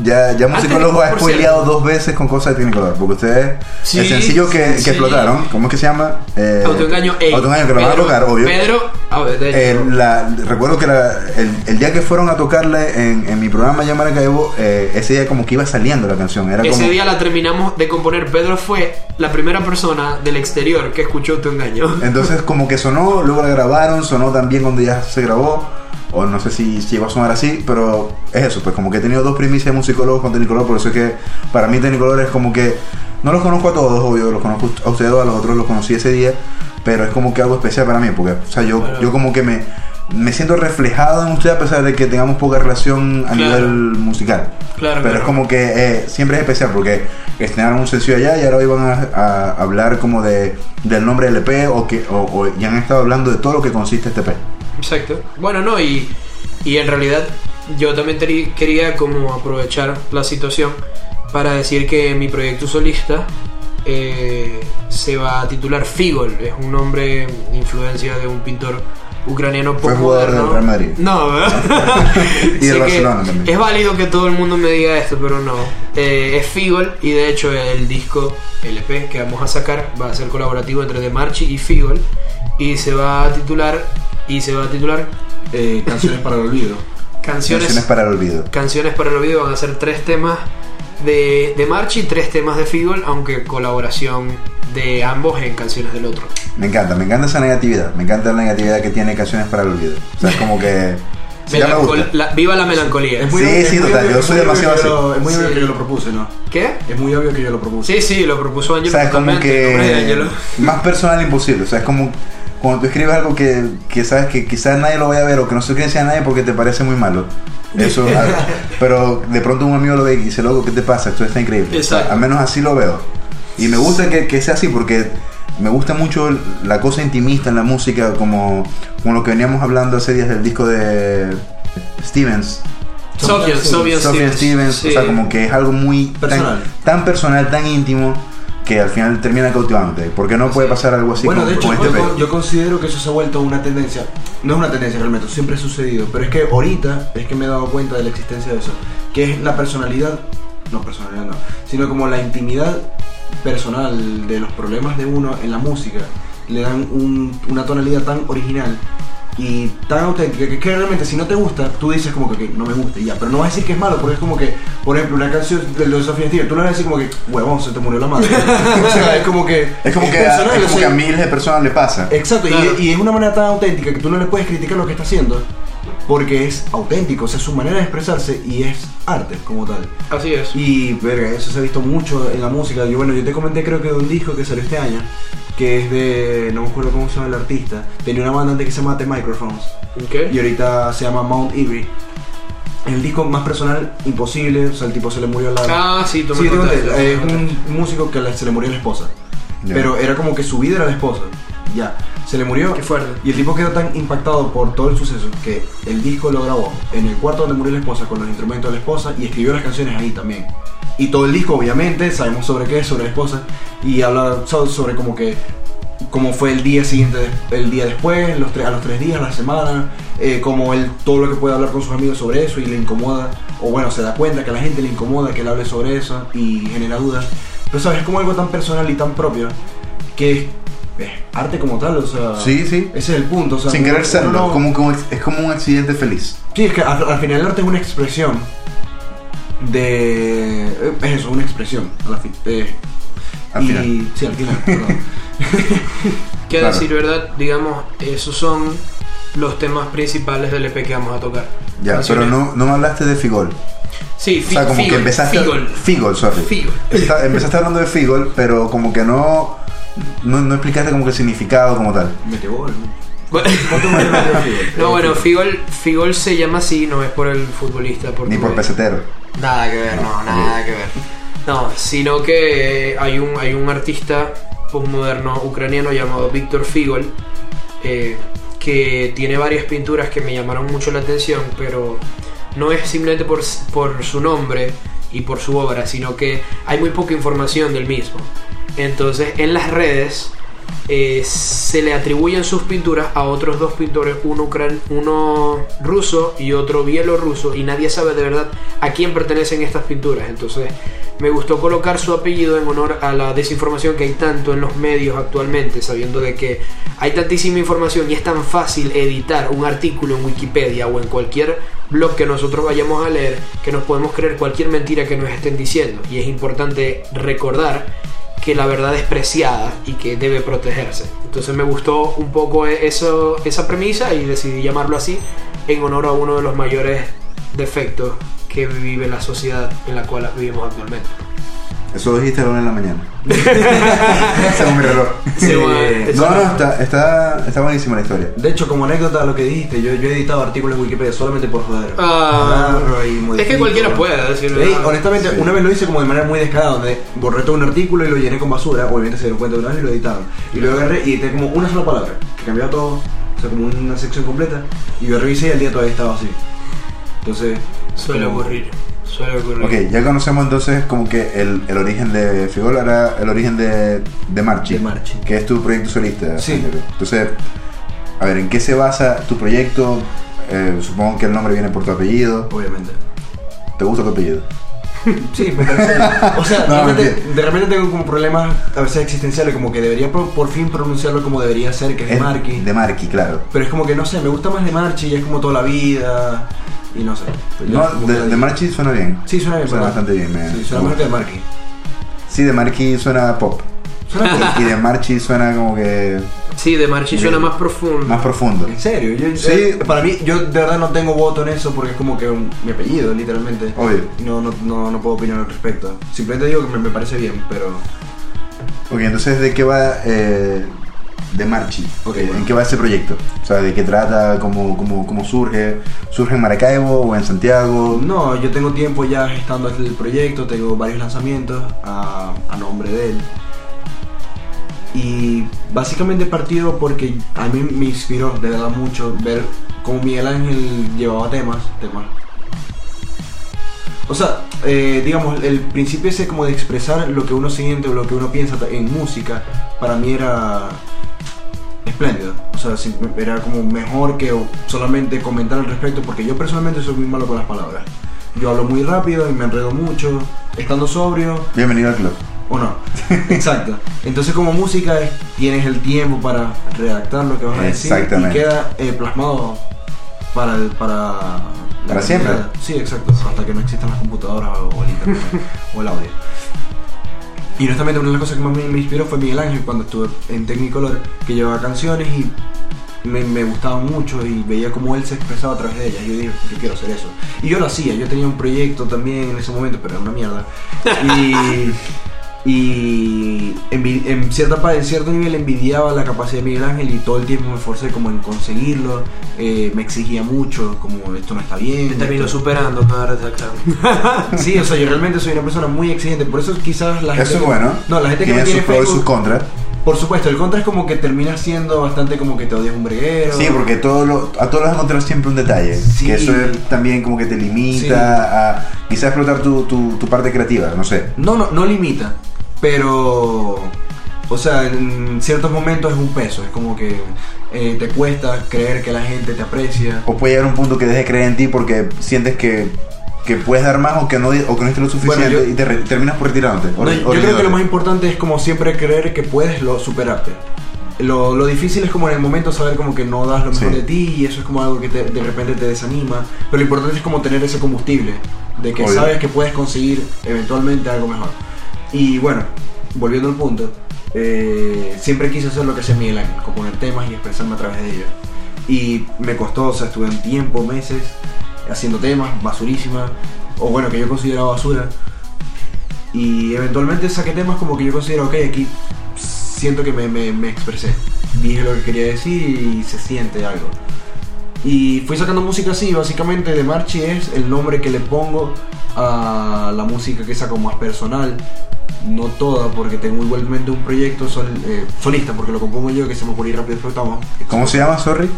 ya, ya Musicólogo de- ha spoileado dos veces con cosas de Technicolor. Porque ustedes, Sí, el sencillo que, que sí. explotaron, ¿cómo es que se llama? Eh, Autoengaño, Autoengaño, que lo van a tocar, obvio. Pedro, a ver, de hecho, Eh, la- recuerdo que la- el, el día que fueron a tocarle en, en mi programa ya Maracaibo, eh, ese día como que iba saliendo la canción. Era ese como, día la terminamos de componer. Pedro fue la primera persona del exterior que escuchó tu engaño. Entonces como que sonó, luego la grabaron, sonó también cuando ya se grabó. O no sé si, si iba a sonar así, pero es eso, pues como que he tenido dos primicias de musicólogos con Technicolor, por eso es que para mí Technicolor es como que, no los conozco a todos, obvio, los conozco a ustedes, a los otros los conocí ese día, pero es como que algo especial para mí, porque, o sea, yo, yo como que me, me siento reflejado en usted a pesar de que tengamos poca relación a Claro. nivel musical. Claro, Pero claro. es como que eh, siempre es especial porque estrenaron un sencillo allá y ahora iban a, a hablar como de, del nombre del EP o que o, o ya han estado hablando de todo lo que consiste este EP. Exacto. Bueno, no, y, y en realidad yo también quería como aprovechar la situación para decir que mi proyecto solista eh, se va a titular Figol. Es un nombre influencia de un pintor ucraniano Fue poco jugador del. Real Madrid. No, ¿verdad? [laughs] Y [laughs] del Barcelona también. Es válido que todo el mundo me diga esto, pero no. Eh, es Figol y de hecho el disco LP que vamos a sacar va a ser colaborativo entre The Marchi y Figol y se va a titular y se va a titular Eh, [laughs] canciones para el olvido. canciones Canciones para el olvido. canciones para el olvido van a ser tres temas de, de Marchi y tres temas de Figol aunque colaboración de ambos en canciones del otro Me encanta, me encanta esa negatividad. Me encanta la negatividad que tiene Canciones para el olvido. O sea, es como que... sí, [laughs] ya me gusta. la- viva la melancolía Es muy Sí, obvio- sí, total, obvio- yo soy obvio demasiado que yo lo- así. Es muy obvio Sí. que yo lo propuse, ¿no? ¿qué? Es muy obvio que yo lo propuse. Sí, sí, lo propuso Ángel O sea, es como que más personal imposible. O sea, es como cuando tú escribes algo que, que sabes que quizás nadie lo vaya a ver o que no se decir a nadie porque te parece muy malo. Eso, a- [laughs] pero de pronto un amigo lo ve y dice, loco, ¿qué te pasa? Esto está increíble. O sea, Exacto. al menos así lo veo. Y me gusta que, que sea así porque me gusta mucho la cosa intimista en la música, como, como lo que veníamos hablando hace días del disco de Stevens. Sofian, Sophia Stevens, sí. o sea, como que es algo muy Personal. Tan, tan personal, tan íntimo, que al final termina cautivándote. Porque no puede pasar algo así bueno, con, de hecho, con este yo, considero que eso se ha vuelto una tendencia. No es una tendencia realmente, siempre ha sucedido. Pero es que ahorita es que me he dado cuenta de la existencia de eso. Que es la personalidad, no personalidad no, sino como la intimidad personal de los problemas de uno en la música. Le dan un- una tonalidad tan original y tan auténtica que, que realmente si no te gusta, tú dices como que, no me gusta y ya, pero no vas a decir que es malo, porque es como que, por ejemplo, una canción de los Sofía Steve, tú no vas a decir como que, huevón, se te murió la madre. [laughs] o sea, es como que. Es como que, a, personal, es o como sea, que a miles de personas le pasa. Exacto, y, es una manera tan auténtica que tú no le puedes criticar lo que está haciendo porque es auténtico, o sea, su manera de expresarse y es arte como tal. Así es. Y, verga, eso se ha visto mucho en la música. Yo, bueno, yo te comenté creo que de un disco que salió este año, que es de, no me acuerdo cómo se llama el artista, tenía una banda antes que se llama The Microphones Ok. y ahorita se llama Mount Erie. El disco más personal imposible, o sea, el tipo se le murió la... Ah, sí, tú me Sí, te conté, contaste, es me un músico que se le murió la esposa. Pero era como que su vida era la esposa. Ya. Se le murió. Qué fuerte. Y el tipo quedó tan impactado por todo el suceso que el disco lo grabó en el cuarto donde murió la esposa con los instrumentos de la esposa y escribió las canciones ahí también. Y todo el disco, obviamente, sabemos sobre qué es, sobre la esposa. Y habla so- sobre como que cómo fue el día siguiente, el día después, los a los tres días, la semana, eh, como él todo lo que puede hablar con sus amigos sobre eso y le incomoda, o bueno, se da cuenta que a la gente le incomoda que él hable sobre eso y genera dudas. Pero sabes, es como algo tan personal y tan propio que arte como tal, o sea, Sí, sí. ese es el punto. O sea, Sin querer serlo, no- como, como- es como un accidente feliz. Sí, es que al, al final el arte es una expresión de... Es eso, una expresión. A la fin, eh, Al y, final. Sí, al final. [laughs] perdón. [laughs] Que a Claro. decir verdad, digamos, esos son los temas principales del EP que vamos a tocar. Ya, Canciones. pero no, no me hablaste de Figol. Sí, O sea, como Figol, que empezaste. Figol. Figol, sorry. Figol. Está- empezaste hablando de Figol, pero como que no, no. No explicaste como que el significado como tal. Mete gol. Bueno, ¿Cuánto me mete el fútbol? No, bueno, Figol, Figol se llama así, no es por el futbolista. Ni por pesetero. Nada que ver, no, nada que ver. No, sino que hay un, hay un artista postmoderno ucraniano llamado Víctor Figol eh, que tiene varias pinturas que me llamaron mucho la atención, pero no es simplemente por, por su nombre y por su obra, sino que hay muy poca información del mismo. Entonces, en las redes eh, se le atribuyen sus pinturas a otros dos pintores, uno, uno ruso y otro bielorruso, y nadie sabe de verdad a quién pertenecen estas pinturas. Entonces, me gustó colocar su apellido en honor a la desinformación que hay tanto en los medios actualmente, sabiendo de que hay tantísima información y es tan fácil editar un artículo en Wikipedia o en cualquier blog que nosotros vayamos a leer que nos podemos creer cualquier mentira que nos estén diciendo. Y es importante recordar que la verdad es preciada y que debe protegerse. Entonces me gustó un poco eso, esa premisa y decidí llamarlo así en honor a uno de los mayores defectos que vive la sociedad en la cual vivimos actualmente. Eso lo dijiste a la una de la mañana. [laughs] Según mi reloj. Sí, bueno, Eh, eso- No, no, está, está, está buenísima la historia. De hecho, como anécdota a lo que dijiste, yo, yo he editado artículos en Wikipedia solamente por joder. Ah, y es que cualquiera puede decir Sí, honestamente, Sí. una vez lo hice como de manera muy descarada, donde borré todo un artículo y lo llené con basura, obviamente se dieron cuenta de una vez y lo editaron. Y luego agarré y edité como una sola palabra, que cambiaba todo, o sea, como una sección completa, y yo revisé y el día todavía estaba así. Entonces, Suele como- ocurrir. Suele ocurrir. Ok, ya conocemos entonces como que el, el origen de Figol era el origen de, de Marchi. De Marchi. Que es tu proyecto solista. Sí. Entonces, a ver, ¿en qué se basa tu proyecto? Eh, supongo que el nombre viene por tu apellido. Obviamente. ¿Te gusta tu apellido? [laughs] Sí, me parece. O sea, [laughs] No, realmente- de repente tengo como problemas a veces existenciales, como que debería por, por fin pronunciarlo como debería ser, que es de Es Marky. De Marqui, claro. Pero es como que no sé, me gusta más de Marchi y es como toda la vida. Y no sé. No, de, de Marchi suena bien. Sí, suena bien. Suena bastante bien, me- Sí, me suena mejor gusta. que de Marky. Sí, de Marqui suena pop. Suena como- Y de Marchi suena como que Sí, de Marchi suena más profundo. más profundo. En serio, yo, Sí. eh, para mí, yo de verdad no tengo voto en eso porque es como que un- mi apellido, literalmente. Obvio. No, no, no, no puedo opinar al respecto. Simplemente digo que me, me parece bien, pero. Ok, entonces, ¿de qué va eh, de Marchi? Eh, bueno. ¿En qué va ese proyecto? O sea, ¿de qué trata? ¿Cómo, cómo, cómo surge? ¿Surge en Maracaibo o en Santiago? No, yo tengo tiempo ya gestando el proyecto, tengo varios lanzamientos a, a nombre de él. Y básicamente partido porque a mí me inspiró de verdad mucho ver cómo Miguel Ángel llevaba temas, temas. O sea, eh, digamos, el principio ese como de expresar lo que uno siente o lo que uno piensa en música, para mí era espléndido. O sea, era como mejor que solamente comentar al respecto, porque yo personalmente soy muy malo con las palabras. Yo hablo muy rápido y me enredo mucho, estando sobrio Bienvenido al club. o no. [laughs] Exacto. Entonces como música es tienes el tiempo para redactar lo que vas a decir y queda eh, plasmado para el, para la Para siempre. Sí, exacto, hasta que no existan las computadoras o el internet [laughs] o el audio. Y honestamente una de las cosas que más me, inspiró fue Miguel Ángel cuando estuve en Technicolor, que llevaba canciones y me, gustaban mucho y veía cómo él se expresaba a través de ellas. Yo dije, yo quiero hacer eso. Y yo lo hacía, yo tenía un proyecto también en ese momento, pero era una mierda. Y, [laughs] y en, cierta, en cierto nivel envidiaba la capacidad de Miguel Ángel y todo el tiempo me esforcé como en conseguirlo. Eh, me exigía mucho, como esto no está bien. Te termino esto- superando cada examen. [laughs] Sí, o sea, yo realmente soy una persona muy exigente, por eso quizás la gente... Eso es que- bueno. No, la gente que tiene me tiene sus pros y sus contras. Por supuesto, el contra es como que termina siendo bastante como que te odias un breguero. Sí, porque todo lo, a todos les encontrar siempre un detalle. Sí. Que eso es también como que te limita a quizás explotar tu, tu, tu parte creativa, no sé. No, no, no limita, pero... O sea, en ciertos momentos es un peso, es como que eh, te cuesta creer que la gente te aprecia. O puede llegar a un punto que dejes de creer en ti porque sientes que, que puedes dar más o que no, o que no diste lo suficiente Bueno, yo- y te re- terminas por retirándote. No, yo creo que lo más importante es como siempre creer que puedes lo, superarte. Lo, lo difícil es como en el momento saber como que no das lo mejor Sí. de ti y eso es como algo que te- de repente te desanima. Pero lo importante es como tener ese combustible, de que Obvio. sabes que puedes conseguir eventualmente algo mejor. Y bueno, volviendo al punto, eh, siempre quise hacer lo que hacía Miguel Ángel, componer temas y expresarme a través de ellos. Y me costó, o sea, estuve un tiempo, meses, haciendo temas, basurísima, o bueno, que yo consideraba basura. Y eventualmente saqué temas como que yo considero, ok, aquí siento que me, me- me expresé. Dije lo que quería decir y se siente algo. Y fui sacando música así, básicamente de Marchi es el nombre que le pongo a la música que saco más personal. No toda, porque tengo igualmente un proyecto sol- eh, solista, porque lo compongo yo, que se llama Por ir rápido explotamos. ¿Cómo se llama, sorry?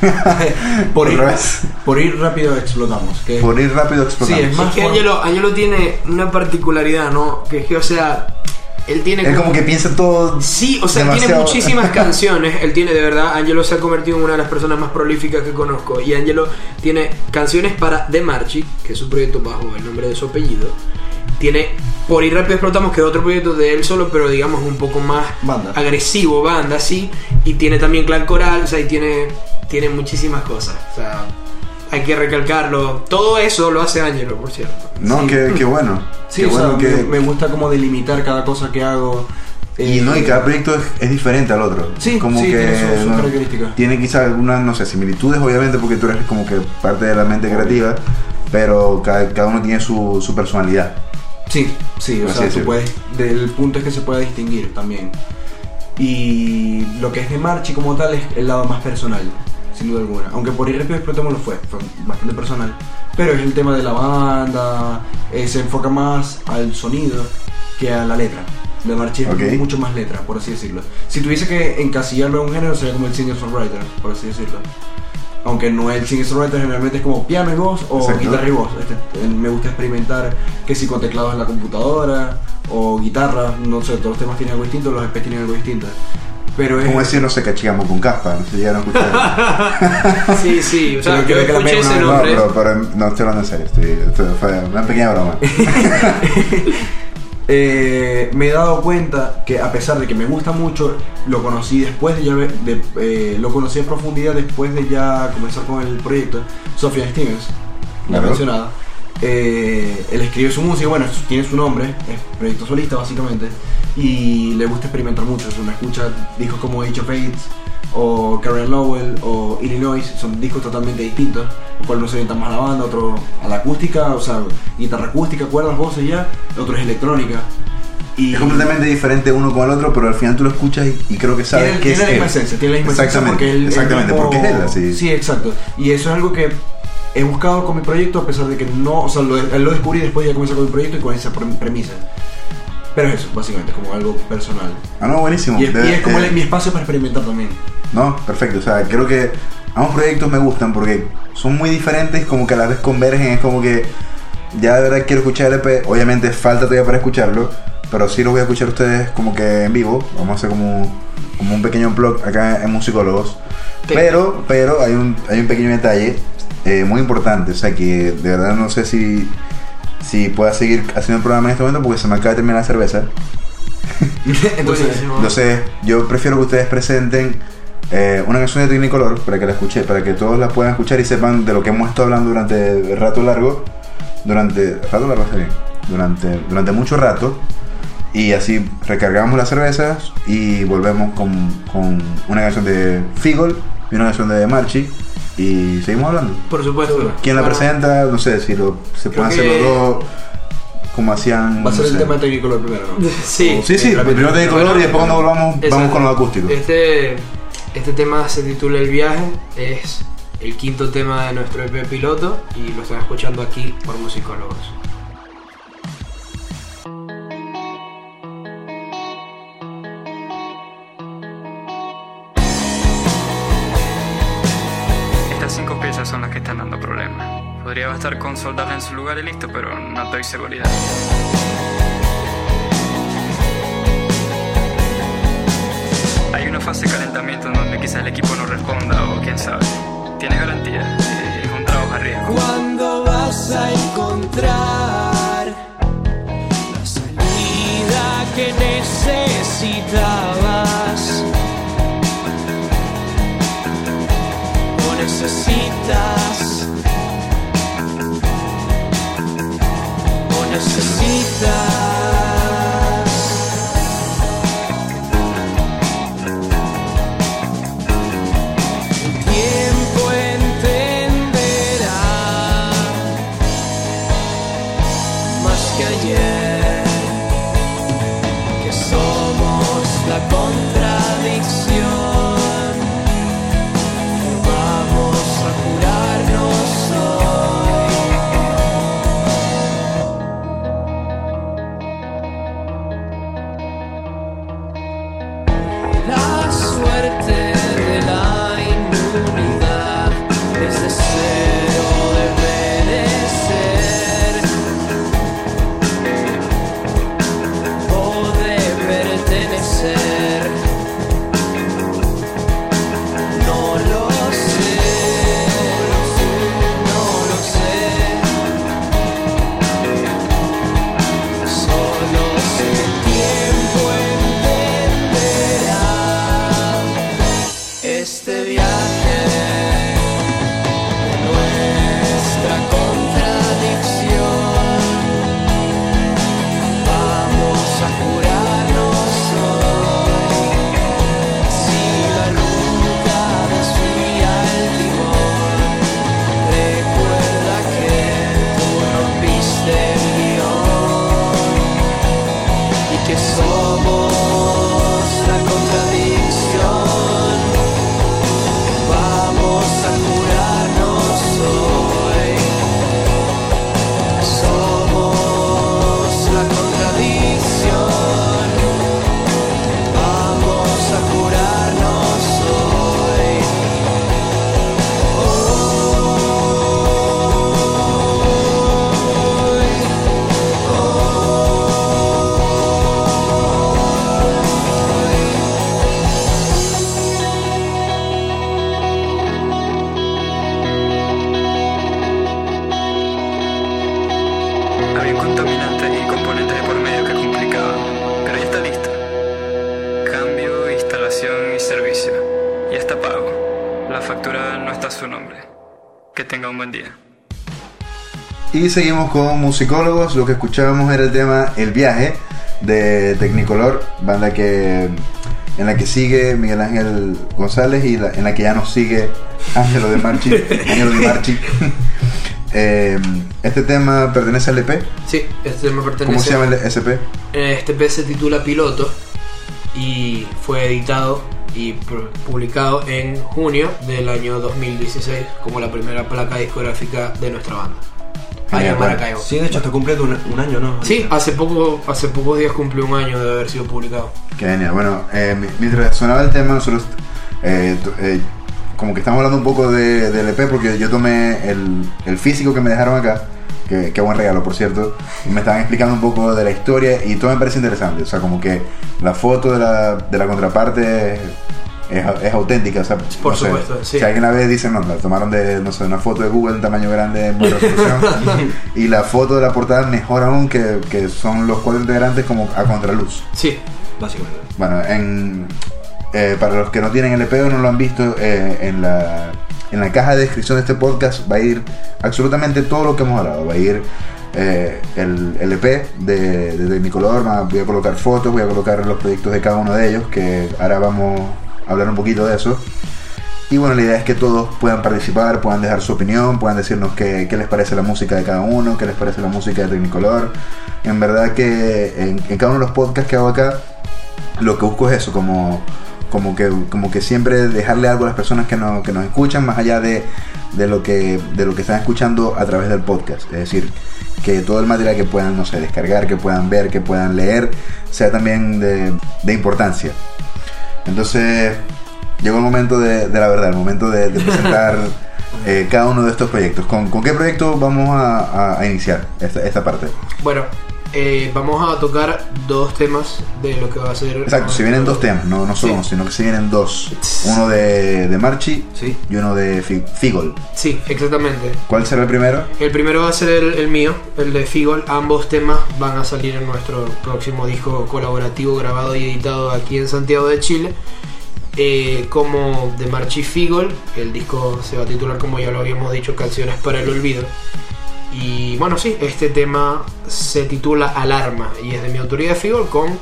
[laughs] por, ir, por ir rápido explotamos. Que Por ir rápido explotando. Sí, es más- que Angelo, Angelo tiene una particularidad, ¿no? Que es que, o sea, él tiene Él como que piensa todo. Sí, o sea, tiene demasiado- muchísimas [laughs] canciones. Él tiene, de verdad, Angelo se ha convertido en una de las personas más prolíficas que conozco. Y Angelo tiene canciones para The Marchi, que es su proyecto bajo el nombre de su apellido. Tiene Por ir rápido explotamos, que es otro proyecto de él solo, pero digamos un poco más Banda. agresivo, banda, sí. Y tiene también Clan Coral, o sea, y tiene, tiene muchísimas cosas. O sea, hay que recalcarlo. Todo eso lo hace Angelo, por cierto. No, Sí. qué, qué bueno. Sí, qué o sea, bueno que. me, me gusta como delimitar cada cosa que hago. Y Eh, no, y cada proyecto es, es diferente al otro. Sí, como sí, que tiene sus- sus no- características. Tiene quizás algunas, no sé, similitudes, obviamente, porque tú eres como que parte de la mente creativa, pero cada, cada uno tiene su, su personalidad. Sí, sí, o Así sea, tú puedes, del punto es que se puede distinguir también. Y lo que es de Marchi como tal es el lado más personal, sin duda alguna. Aunque por ir rápido explotamos lo fue, fue bastante personal. Pero es el tema de la banda, eh, se enfoca más al sonido que a la letra. De Marchi es Ok. mucho más letra, por así decirlo. Si tuviese que encasillarlo en un género, sería como el singer-songwriter, por así decirlo. Aunque no el singer-songwriter generalmente es como piano y voz o Exacto. guitarra y voz. Este, eh, me gusta experimentar que si con teclados en la computadora o guitarra, no sé, todos los temas tienen algo distinto, los EPs tienen algo distinto. Pero es... Como decir, no sé, cachigamos con caspa, no sé, ya no escuché. Sí, sí, o sea, yo escuché ese no- no, nombre. pero, pero no estoy hablando en serio, estoy, esto fue una pequeña broma. [laughs] Eh, me he dado cuenta que a pesar de que me gusta mucho, lo conocí después de ya ver- de, eh, lo conocí en profundidad después de ya comenzar con el proyecto. Sofía Stevens, la Claro. mencionada. eh, él escribe su música, bueno, tiene su nombre, es proyecto solista básicamente, y le gusta experimentar mucho. Uno escucha discos como Age of Fates, o Karen Lowell, o Illinois, son discos totalmente distintos, el cual no se orienta más a la banda, otro a la acústica, o sea, guitarra acústica, cuerdas, voces ya, otro es electrónica. Y Es completamente diferente uno con el otro, pero al final tú lo escuchas y, y creo que sabes que tiene es la misma él. esencia, tiene la misma esencia Exactamente, porque él- él exactamente, mismo- porque es él, así. Sí, exacto. Y eso es algo que he buscado con mi proyecto a pesar de que no, o sea, lo, lo descubrí después de ya comenzar con mi proyecto y con esa pre- premisa. Pero es eso, básicamente, como algo personal. Ah, no, buenísimo. Y es, Debe- y es como eh, mi espacio para experimentar también. No, perfecto. O sea, creo que ambos proyectos me gustan porque son muy diferentes, como que a la vez convergen. Es como que ya de verdad quiero escuchar el EP. Obviamente falta todavía para escucharlo, pero sí lo voy a escuchar ustedes como que en vivo. Vamos a hacer como, como un pequeño blog acá en Musicólogos. Sí. Pero, pero hay un, hay un pequeño detalle eh, muy importante. O sea, que de verdad no sé si, si pueda seguir haciendo el programa en este momento porque se me acaba de terminar la cerveza. [laughs] Entonces, yo prefiero que ustedes presenten eh, una canción de Technicolor para que la escuche, para que todos la puedan escuchar y sepan de lo que hemos estado hablando durante rato largo, durante rato largo está bien, durante durante mucho rato. Y así recargamos las cervezas y volvemos con, con una canción de Figol y una canción de Marchi y seguimos hablando. Por supuesto. ¿Quién la presenta? No sé si lo, se pueden hacer los dos como hacían. va a ser no el sé. tema técnico lo primero, ¿no? [laughs] Sí. Sí, sí, Rápido. primero Technicolor Bueno, y después cuando volvamos vamos con lo acústico. Este, este tema se titula El viaje, es el quinto tema de nuestro EP piloto y lo están escuchando aquí por musicólogos. Bastar con soldarla en su lugar y listo, pero no doy seguridad. Hay una fase de calentamiento en donde quizás el equipo no responda o quién sabe. ¿Tienes garantía? Sí, Es un trabajo a riesgo. ¿Cuándo vas a encontrar la salida que necesitabas? O necesitas. Necesitas. Seguimos con musicólogos. Lo que escuchábamos era el tema El viaje de Technicolor, banda que en la que sigue Miguel Ángel González y la- en la que ya nos sigue Ángelo de Marchi. [laughs] Ángelo de Marchi. [laughs] Eh, este tema pertenece al EP. Sí, este tema pertenece ¿Cómo se llama el SP? Este EP se titula Piloto y fue editado y pu- publicado en junio del año 2016 como la primera placa discográfica de nuestra banda. Maracaibo. Sí, de hecho está cumpliendo un, un año, ¿no? Sí, hace poco, hace pocos días cumplió un año de haber sido publicado. Qué genial. Bueno, eh, mi- mientras sonaba el tema, nosotros eh, eh, como que estamos hablando un poco de, del EP porque yo tomé el, el físico que me dejaron acá, que, qué buen regalo por cierto, y me estaban explicando un poco de la historia y todo me parece interesante. O sea, como que la foto de la, de la contraparte es, es auténtica. O sea, Por no sé, supuesto, sí. Si alguien la ve, dice, no, la tomaron de, no sé, una foto de Google en tamaño grande, en buena resolución. [laughs] y la foto de la portada mejor aún, que, que son los cuatro integrantes como a contraluz. Sí, Básicamente. Bueno, en, eh, para los que no tienen el EP o no lo han visto, eh, en, la, en la caja de descripción de este podcast va a ir absolutamente todo lo que hemos hablado. Va a ir eh, el, el EP de, de Tecnicolor, va- voy a colocar fotos, voy a colocar los proyectos de cada uno de ellos, que ahora vamos hablar un poquito de eso. Y bueno, la idea es que todos puedan participar, puedan dejar su opinión, puedan decirnos qué, qué les parece la música de cada uno, qué les parece la música de Tecnicolor. En verdad que en, en cada uno de los podcasts que hago acá, lo que busco es eso, como, como, que, como que siempre dejarle algo a las personas que, no, que nos escuchan, más allá de, de, lo que, de lo que están escuchando a través del podcast. Es decir, que todo el material que puedan, no sé, descargar, que puedan ver, que puedan leer, sea también de, de importancia. Entonces, llegó el momento de, de la verdad, el momento de, de presentar [laughs] eh, cada uno de estos proyectos. ¿Con, con qué proyecto vamos a, a- a iniciar esta, esta parte? bueno, eh, vamos a tocar dos temas de lo que va a ser. Exacto, si vienen dos temas, no, no solo Sí. uno, sino que si vienen dos. Uno de, de Marchi Sí. y uno de Fi- Figol. Sí, exactamente. ¿Cuál será el primero? El primero va a ser el, el mío, el de Figol. Ambos temas van a salir en nuestro próximo disco colaborativo grabado y editado aquí en Santiago de Chile. Eh, como de Marchi Figol, el disco se va a titular, como ya lo habíamos dicho, Canciones para el Olvido. Y bueno, sí, este tema se titula Alarma y es de mi autoría de Figol con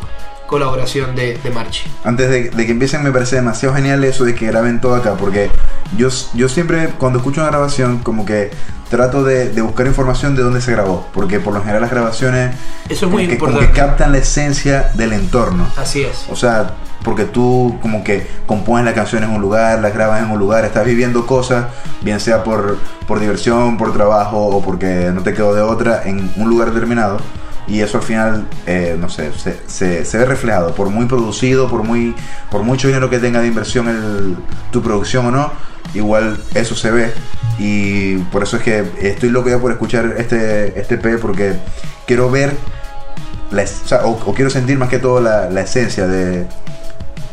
colaboración de, de Marchi. Antes de, de que empiecen me parece demasiado genial eso de que graben todo acá, porque yo, yo siempre cuando escucho una grabación como que trato de, de buscar información de dónde se grabó, porque por lo general las grabaciones Eso es muy que, como importante. que captan la esencia del entorno. Así es. O sea, porque tú como que compones la canción en un lugar, las grabas en un lugar, estás viviendo cosas, bien sea por, por diversión, por trabajo o porque no te quedó de otra, en un lugar determinado. Y eso al final, eh, no sé, se, se- se ve reflejado, por muy producido, por muy por mucho dinero que tenga de inversión el- tu producción o no, igual eso se ve. Y por eso es que estoy loco ya por escuchar este, este P porque quiero ver la o, sea, o- o quiero sentir más que todo la, la esencia de,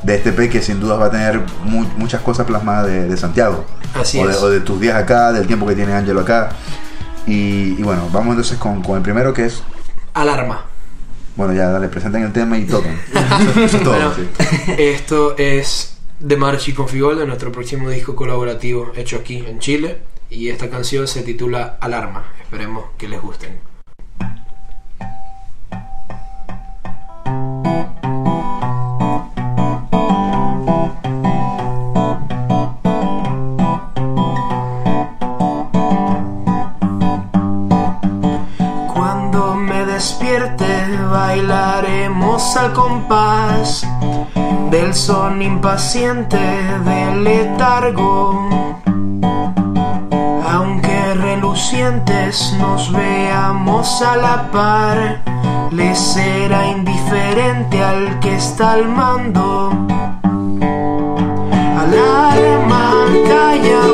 de este P que sin duda va a tener mu- muchas cosas plasmadas de, de Santiago. Así o, de, es. o de tus días acá, del tiempo que tiene Ángelo acá. Y, y bueno, vamos entonces con, con el primero que es, Alarma. bueno ya, dale, presenten el tema y toquen. [laughs] Eso, eso es todo. Bueno, [laughs] sí. Esto es de Marchi con Figol, de nuestro próximo disco colaborativo hecho aquí en Chile. Y esta canción se titula Alarma. Esperemos que les gusten. Bailaremos al compás del son impaciente del letargo. Aunque relucientes nos veamos a la par, le será indiferente al que está al mando. Alarma, calla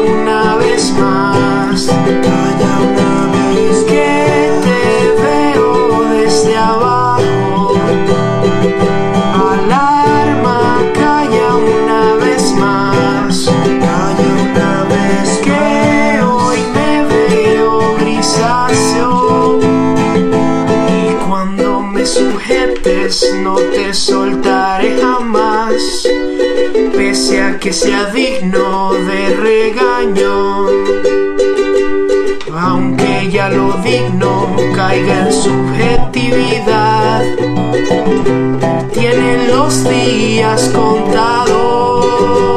soltaré jamás pese a que sea digno de regaño. Aunque ya lo digno caiga en subjetividad, tienen los días contados.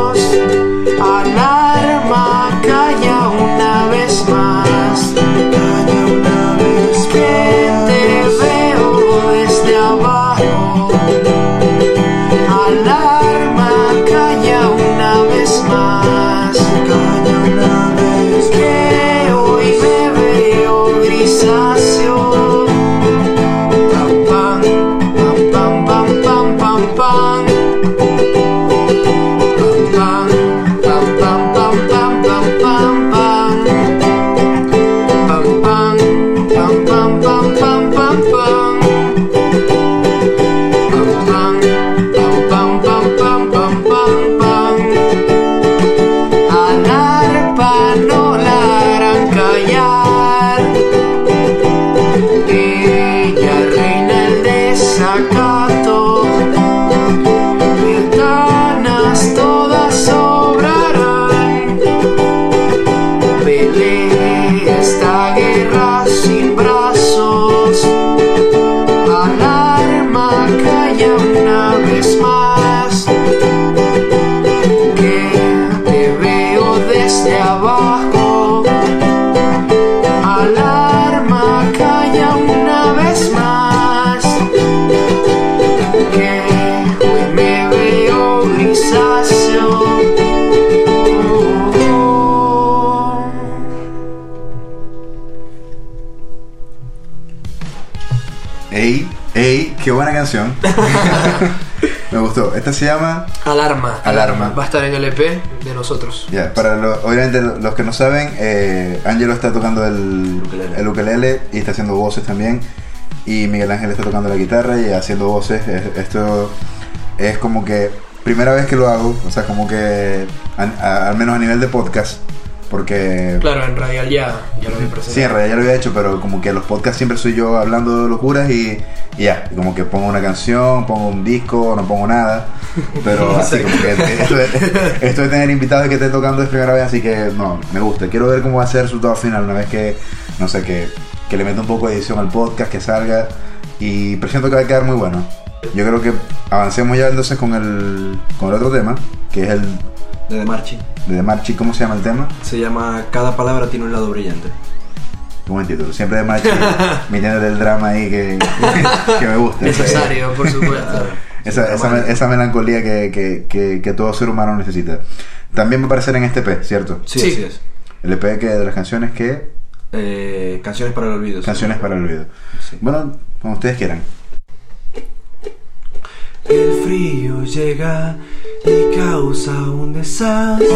[laughs] Me gustó. Esta se llama. Alarma. Alarma. Va a estar en el EP de nosotros. Ya, para lo- obviamente lo- los que no saben, eh, Angelo está tocando el Ukelele. el ukelele y está haciendo voces también. Y Miguel Ángel está tocando la guitarra y haciendo voces. Es- Esto es como que primera vez que lo hago, o sea, como que a- a- al menos a nivel de podcast, porque Claro, en Radial ya, ya lo. Sí, en realidad ya lo había hecho, pero como que los podcasts siempre soy yo hablando de locuras y, y ya, como que pongo una canción, pongo un disco, no pongo nada, pero [laughs] así como que esto de, esto de tener invitados que esté tocando es primera vez, así que no, me gusta. Quiero ver cómo va a ser el resultado final una vez que, no sé, que, que le meta un poco de edición al podcast, que salga y presiento que va a quedar muy bueno. Yo creo que avancemos ya entonces con el, con el otro tema, que es el De The Marchi. de The Marchi, ¿cómo se llama el tema? Se llama Cada palabra tiene un lado brillante. Qué buen título. Siempre de Marchi [laughs] metiéndole el drama ahí que, [laughs] que me gusta. Necesario, por supuesto. [laughs] Esa, esa, me- esa melancolía que, que, que, que todo ser humano necesita. También va a aparecer en este EP, ¿cierto? Sí, Sí. así es. El EP que de las canciones que... Eh, canciones para el olvido. sí. Canciones para el olvido. Sí. Bueno, como ustedes quieran. El frío llega y causa un desastre.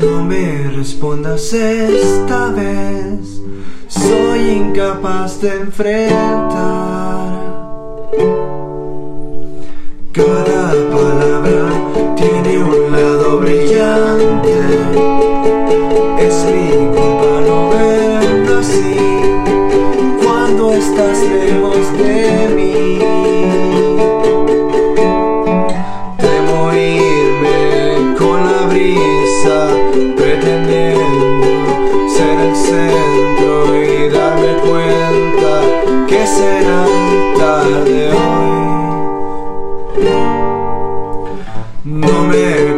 No me respondas esta vez. Soy incapaz de enfrentar. Cada palabra tiene un lado brillante. Es mi culpa no verlo así cuando estás lejos será tarde hoy. No me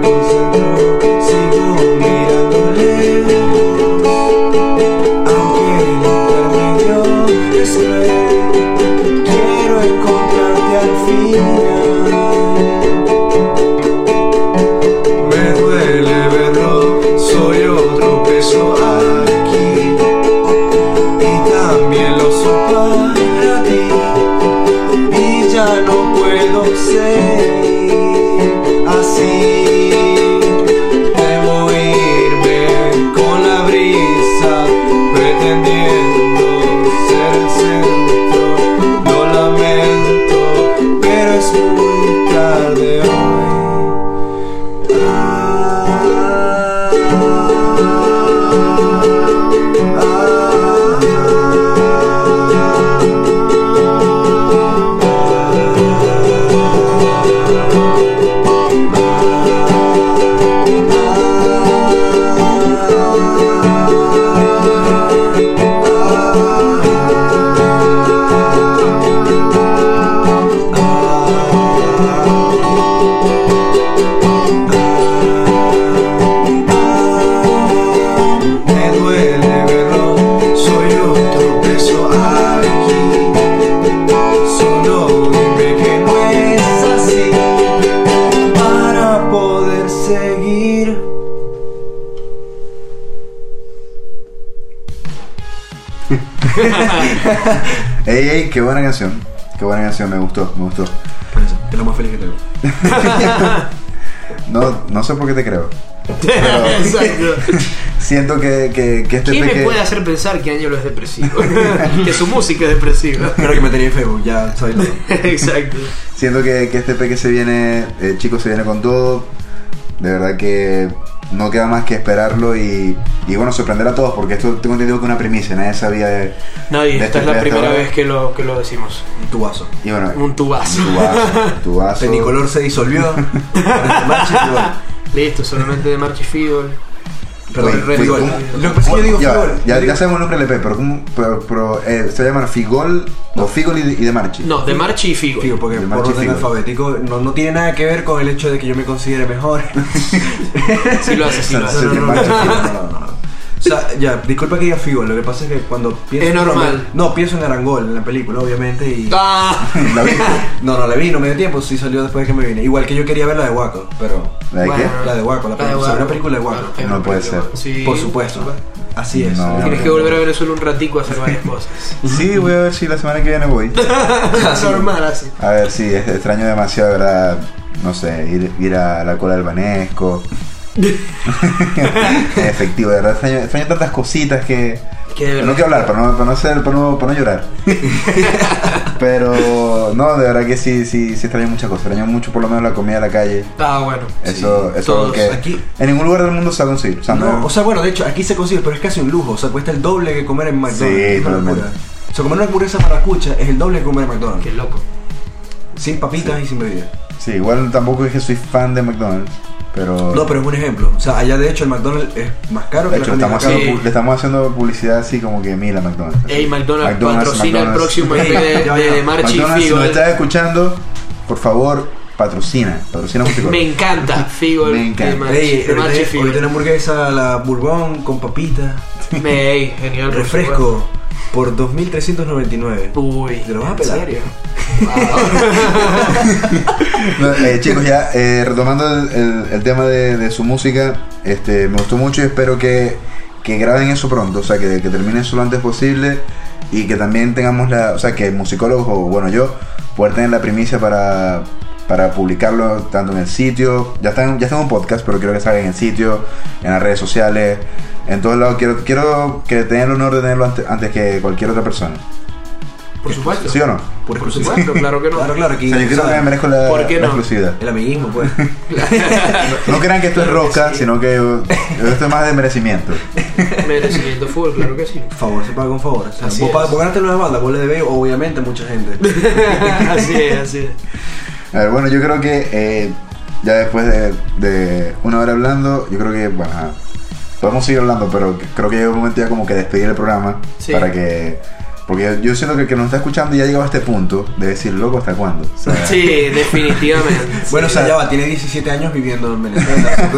canción. Qué buena canción, me gustó, me gustó. Es lo más feliz que tengo. [laughs] No, no sé por qué te creo. [laughs] Exacto. [laughs] Siento que, que, que este ¿Quién me puede hacer pensar que Ángelo es depresivo? que su música es depresiva. Creo que me tenía en Facebook, ya soy lo. Exacto. Siento que, que este EP que se viene, eh, chicos, se viene con todo. De verdad que no queda más que esperarlo y, y bueno, sorprender a todos, porque esto tengo entendido que es una primicia, nadie sabía de. Nadie, de esta este es la primera vez que lo, que lo decimos. Un tubazo. Y bueno, Un tubazo. tu vaso, tu vaso. Tecnicolor se disolvió. Este Listo, solamente de March Fever. Perdón, Fue- fue- Figol. Lo que yo digo Ya, Figol. ya, sabemos el nombre del EP, pero, ¿cómo- pero, pero, eh, se va a llamar Figol o Figol y de, y de Marchi. No, de Marchi y Figo. Figo, porque por orden Figo. alfabético no, no tiene nada que ver con el hecho de que yo me considere mejor. Sí lo hace, sí lo No, hace. no, no, ya, disculpa que diga Figo, lo que pasa es que cuando pienso Es normal. No, pienso en Arangol, en la película, obviamente, y... Ah, [laughs] ¿La viste? No, no la vi, no me dio tiempo, sí salió después de que me vine. Igual que yo quería ver la de Waco, pero... ¿La de Bueno. qué? La de Waco, la película, película de Waco. Claro, es No puede ser. Sí. Por supuesto. Así es. No. Tienes que volver a Venezuela un ratico a hacer varias cosas. [laughs] Sí, voy a ver si la semana que viene voy. [laughs] Normal, así. A ver, sí, es- extraño demasiado, ¿verdad? No sé, ir, ir a la cola del Banesco. [laughs] Efectivo, de verdad, extraño, extraño tantas cositas que... Que de verdad- No quiero hablar, para no, para no, ser, para no, para no llorar. [laughs] Pero, no, de verdad que sí, sí, sí extraño muchas cosas. Extraño mucho por lo menos la comida de la calle. Ah, bueno. Eso, eso es Todos algo que aquí- en ningún lugar del mundo se conseguir. O sea, No, no- o sea, bueno, de hecho, aquí se consigue, pero es casi un lujo. O sea, cuesta el doble que comer en McDonald's. Sí, totalmente. O sea, comer una hamburguesa maracucha es el doble que comer en McDonald's. Qué loco. Sin papitas y sin bebida. sí, igual tampoco es que soy fan de McDonald's. Pero, No, pero es un ejemplo. O sea, allá de hecho el McDonald's es más caro de que hecho, la estamos haciendo, Sí. le estamos haciendo publicidad así como que mira McDonald's. Ey, McDonald's, McDonald's, patrocina el próximo [laughs] EP de, Marchi y McDonald's, si Figo. nos estás escuchando, por favor, patrocina. Patrocina música. Me encanta Figo Me de encanta. Marchi, Ey, de Marchi Figo. hamburguesa, la bourbon con papita, Me- Ey, genial. refresco por 2.399. supuesto. Uy, ¿Te lo vas a ¿en pelar? serio? [laughs] No, eh, chicos, ya eh, retomando el, el- el tema de, de su música, este, me gustó mucho y espero que, que graben eso pronto, o sea, que, que terminen eso lo antes posible y que también tengamos la, o sea, que musicólogos o bueno yo, poder tener la primicia para, para publicarlo tanto en el sitio, ya está, en, ya está en un podcast, pero quiero que salga en el sitio, en las redes sociales, en todos lados, quiero, quiero que tengan el honor de tenerlo antes, antes que cualquier otra persona, Por supuesto. ¿sí o no? Por, Por supuesto, claro que no. Claro, claro, O sea, yo creo que me merezco la, ¿Por qué la no? exclusividad. el amiguismo, pues. [laughs] No crean que esto es Claro que rosca, sí. sino que yo- esto es más de merecimiento. Merecimiento full, claro que sí. favor se paga con favor. O sea, Así vos, es. vos ganaste una banda, vos le debes obviamente mucha gente. [laughs] así es, así es. A ver, bueno, yo creo que eh, ya después de, de una hora hablando, yo creo que, bueno, podemos seguir hablando, pero creo que llega un momento ya como que despedir el programa Sí. para que... Porque yo, yo siento que el que nos está escuchando ya ha llegado a este punto de decir, loco, ¿hasta cuándo? O sea, Sí, definitivamente. [laughs] Bueno, o sea, ya va, tiene 17 años viviendo en Venezuela. [laughs]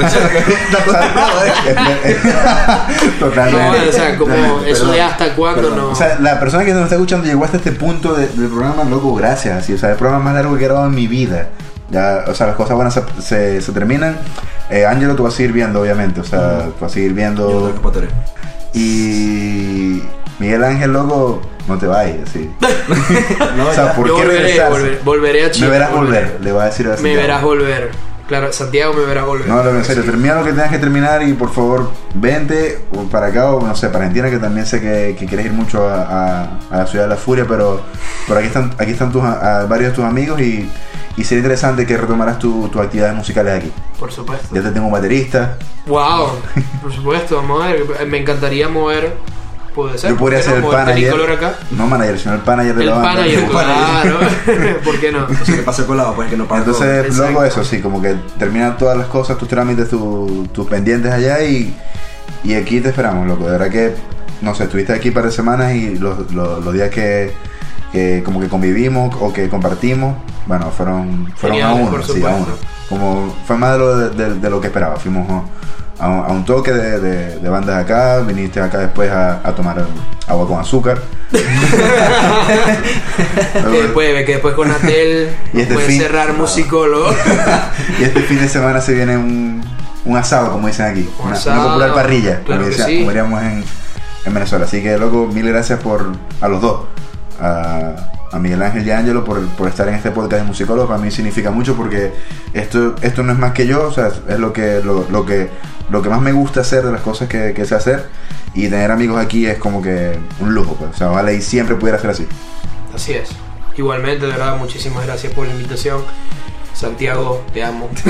Totalmente. [laughs] No, o sea, como Totalmente. eso de hasta cuándo no. O sea, la persona que nos está escuchando llegó hasta este punto de- del programa, loco, gracias. Así, o sea, el programa más largo que he grabado en mi vida. Ya, o sea, las cosas buenas se, se, se terminan. Eh, Ángelo, tú vas a seguir viendo, obviamente. O sea, tú vas a seguir Yo viendo. escapatoria. Y Miguel Ángel, loco, no te vayas. [laughs] [laughs] No, o sea. ¿por qué volveré, volver- volveré a Chile. Me verás volver, le va a decir a Me Santiago. verás volver. Claro, Santiago me verás volver. No, loco, en serio, termina lo que tengas que terminar y por favor vente para acá o no sé, para Argentina que también sé que, que quieres ir mucho a, a- a la ciudad de la furia, pero por aquí están, aquí están tus, a- varios de tus amigos y, y sería interesante que retomaras tu- tus actividades musicales aquí. Por supuesto. Ya te tengo un baterista, Wow, [laughs] por supuesto, vamos a ver. Me encantaría mover. Puede ser. yo podría ¿por qué ser el no? Mover manager, acá. no manager, sino el manager de El la banda. [laughs] manager, claro. [laughs] ¿Por qué no? O sea, que pasa colado, pues que no paga Entonces, Exacto. luego eso, sí, como que termina todas las cosas, tus trámites, tu- tus pendientes allá y, y aquí te esperamos, loco. De verdad que, no sé, estuviste aquí para semanas y los, los, los días que, que como que convivimos o que compartimos, bueno, fueron, fueron a uno, sí, a uno. Como fue más de lo, de, de- de lo que esperaba. Fuimos a un, a un toque de, de, de bandas acá, viniste acá después a, a tomar agua con azúcar. [laughs] Después, que después con Atel [laughs] Y este puede cerrar musicólogo. [laughs] y este fin de semana se viene un, un asado, como dicen aquí. Un Una, asado, una popular parrilla, claro como, decía- sí. como diríamos en, en Venezuela. Así que, loco, mil gracias por a los dos. A, a Miguel Ángel y a Ángelo por, por estar en este podcast de musicólogos. Para mí significa mucho porque esto, esto no es más que yo, o sea, es lo que, lo, lo que, lo que más me gusta hacer de las cosas que, que sé hacer. Y tener amigos aquí es como que un lujo, pues. O sea, vale, y siempre pudiera ser así. Así es. Igualmente, de verdad, muchísimas gracias por la invitación. Santiago, te amo. [laughs]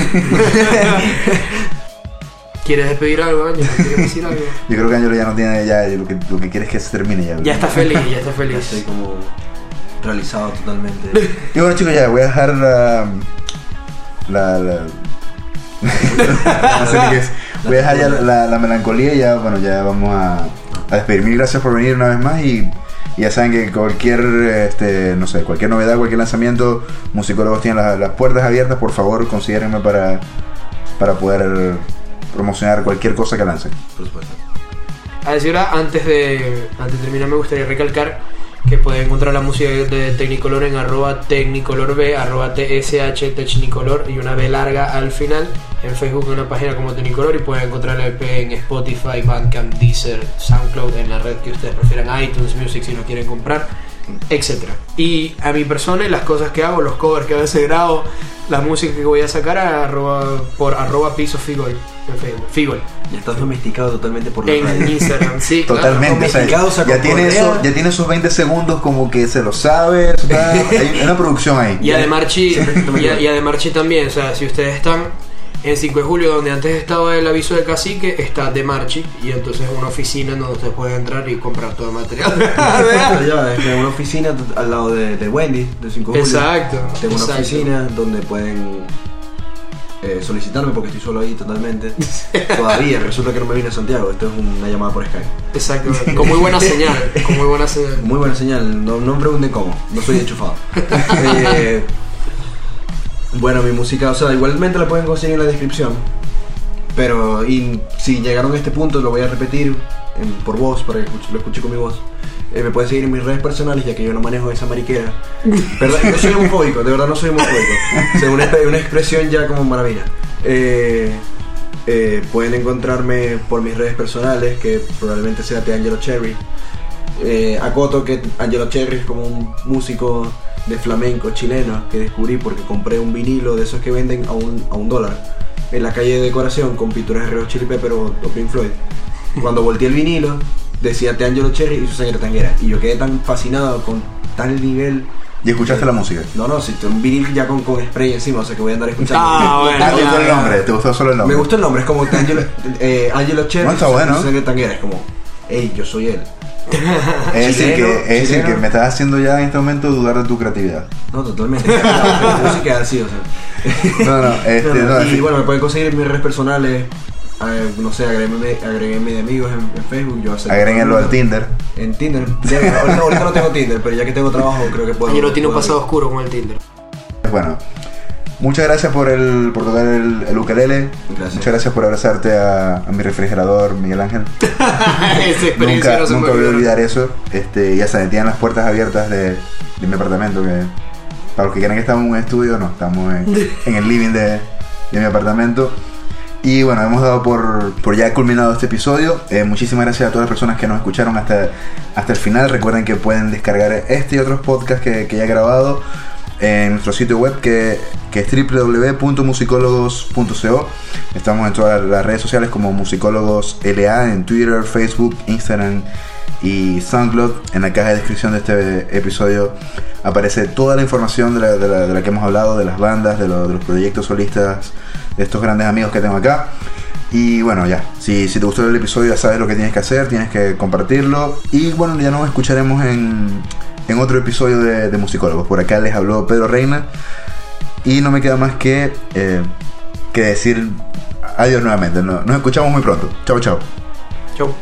¿Quieres despedir algo, Ángel? ¿Quieres decir [laughs] algo? Yo creo que Ángelo ya no tiene, ya lo que, lo que quiere es que se termine ya. Ya está feliz, ya está Ya feliz. estoy como realizado totalmente. [laughs] Y bueno chicos, ya voy a dejar la, la, la- [laughs] No sé ni qué es. Voy a dejar ya la, la melancolía y ya, bueno, ya vamos a, a despedir. Mil gracias por venir una vez más y, ya saben que cualquier, este, no sé, cualquier novedad, cualquier lanzamiento, musicólogos tienen las, las puertas abiertas. Por favor, considérenme para, para poder promocionar cualquier cosa que lancen. Por supuesto. A decir antes de, antes de terminar me gustaría recalcar que pueden encontrar la música de Technicolor en arroba technicolorb, arroba tsh technicolor y una B larga al final. En Facebook en una página como Technicolor y pueden encontrar el EP en Spotify, Bandcamp, Deezer, Soundcloud, en la red que ustedes prefieran, iTunes Music si no quieren comprar, etcétera. Y a mi persona y las cosas que hago, los covers que a veces grabo, la música que voy a sacar a arroba- por arroba piso Figol en Facebook. Figol. Ya estás domesticado totalmente por la En radio. Instagram, sí. claro. Totalmente, o sea, domesticados a ya, tiene Concordia. eso, ya tiene esos 20 segundos como que se lo sabe, eso está- [laughs] hay una producción ahí. Y además Chi, Siempre te me y, y también, o sea, si ustedes están en 5 de julio, donde antes estaba el aviso de cacique, está de Marchi, y entonces es una oficina en donde ustedes pueden entrar y comprar todo el material. [laughs] Pero ya, es que una oficina al lado de, de Wendy, de 5 de julio. Exacto, Tengo una exacto. oficina donde pueden eh, solicitarme porque estoy solo ahí totalmente. [laughs] Todavía, resulta que no me vine a Santiago. Esto es una llamada por Skype. Exacto, con muy buena [laughs] señal, con muy buena señal. Muy buena señal, no, no me pregunten cómo, no soy enchufado. Eh, bueno, mi música, o sea, igualmente la pueden conseguir en la descripción. Pero y si llegaron a este punto, lo voy a repetir en- por voz, para que lo escuche con mi voz. Eh, me pueden seguir en mis redes personales, ya que yo no manejo esa mariquera. [laughs] ¿Verdad? No soy homofóbico, de verdad no soy homofóbico. O sea, una, expresión ya como maravilla. Eh, eh, pueden encontrarme por mis redes personales, que probablemente sea de Angelo Cherry. Eh, acoto que Angelo Cherry es como un músico de flamenco chileno que descubrí porque compré un vinilo de esos que venden a un, a un dólar en la calle de decoración con pinturas de Hot Chili Pepper o, o Pink Floyd. Cuando volteé el vinilo, decía Te Angelo Cherry y su sangre tanguera. Y yo quedé tan fascinado con tal nivel. Y escuchaste la música. No, no, si un vinil ya con, con spray encima, o sea que voy a andar escuchando. Ah, bueno. ¿te ya, gustó el ya. nombre? ¿Te gustó solo el nombre? Me gustó el nombre, es como que Angelo, eh, Angelo Cherry No, está y su- bueno. su sangre tanguera. Es como, hey, yo soy él. [laughs] Es decir, Chileno, que, es que me estás haciendo ya en este momento dudar de tu creatividad. No, totalmente. La música es así, o sea. [laughs] No, no, este, No, no, no, y sí. bueno, me pueden conseguir mis redes personales. eh, no sé, agréguenme, agréguenme de amigos en, en Facebook. Yo Agréguenlo al. Tinder. En Tinder. De- ahorita, ahorita no tengo Tinder, pero ya que tengo trabajo, creo que puedo. Angelo tiene un pasado oscuro con el Tinder. Bueno, muchas gracias por el por tocar el, el ukelele. Gracias. Muchas gracias por abrazarte a, a mi refrigerador, Miguel Ángel. [laughs] Esa experiencia nunca no se nunca voy a olvidar eso. Este, ya saben, tienen las puertas abiertas de, de mi apartamento. Que, para los que quieran que estamos en un estudio, no, estamos en, [laughs] en el living de, de mi apartamento. Y bueno, hemos dado por, por ya culminado este episodio. Eh, muchísimas gracias a todas las personas que nos escucharon hasta, hasta el final. Recuerden que pueden descargar este y otros podcasts que, que ya he grabado en nuestro sitio web que, que es www.musicólogos.co. Estamos en todas las redes sociales como Musicólogos LA en Twitter, Facebook, Instagram y SoundCloud. En la caja de descripción de este episodio aparece toda la información de la, de la- de la que hemos hablado, de las bandas, de, lo- de los proyectos solistas, de estos grandes amigos que tengo acá. Y bueno, ya, si, si te gustó el episodio ya sabes lo que tienes que hacer, tienes que compartirlo. Y bueno, ya nos escucharemos en, en otro episodio de, de Musicólogos. Por acá les habló Pedro Reina. Y no me queda más que, eh, que decir adiós nuevamente. No- Nos escuchamos muy pronto. Chao, chao. Chau.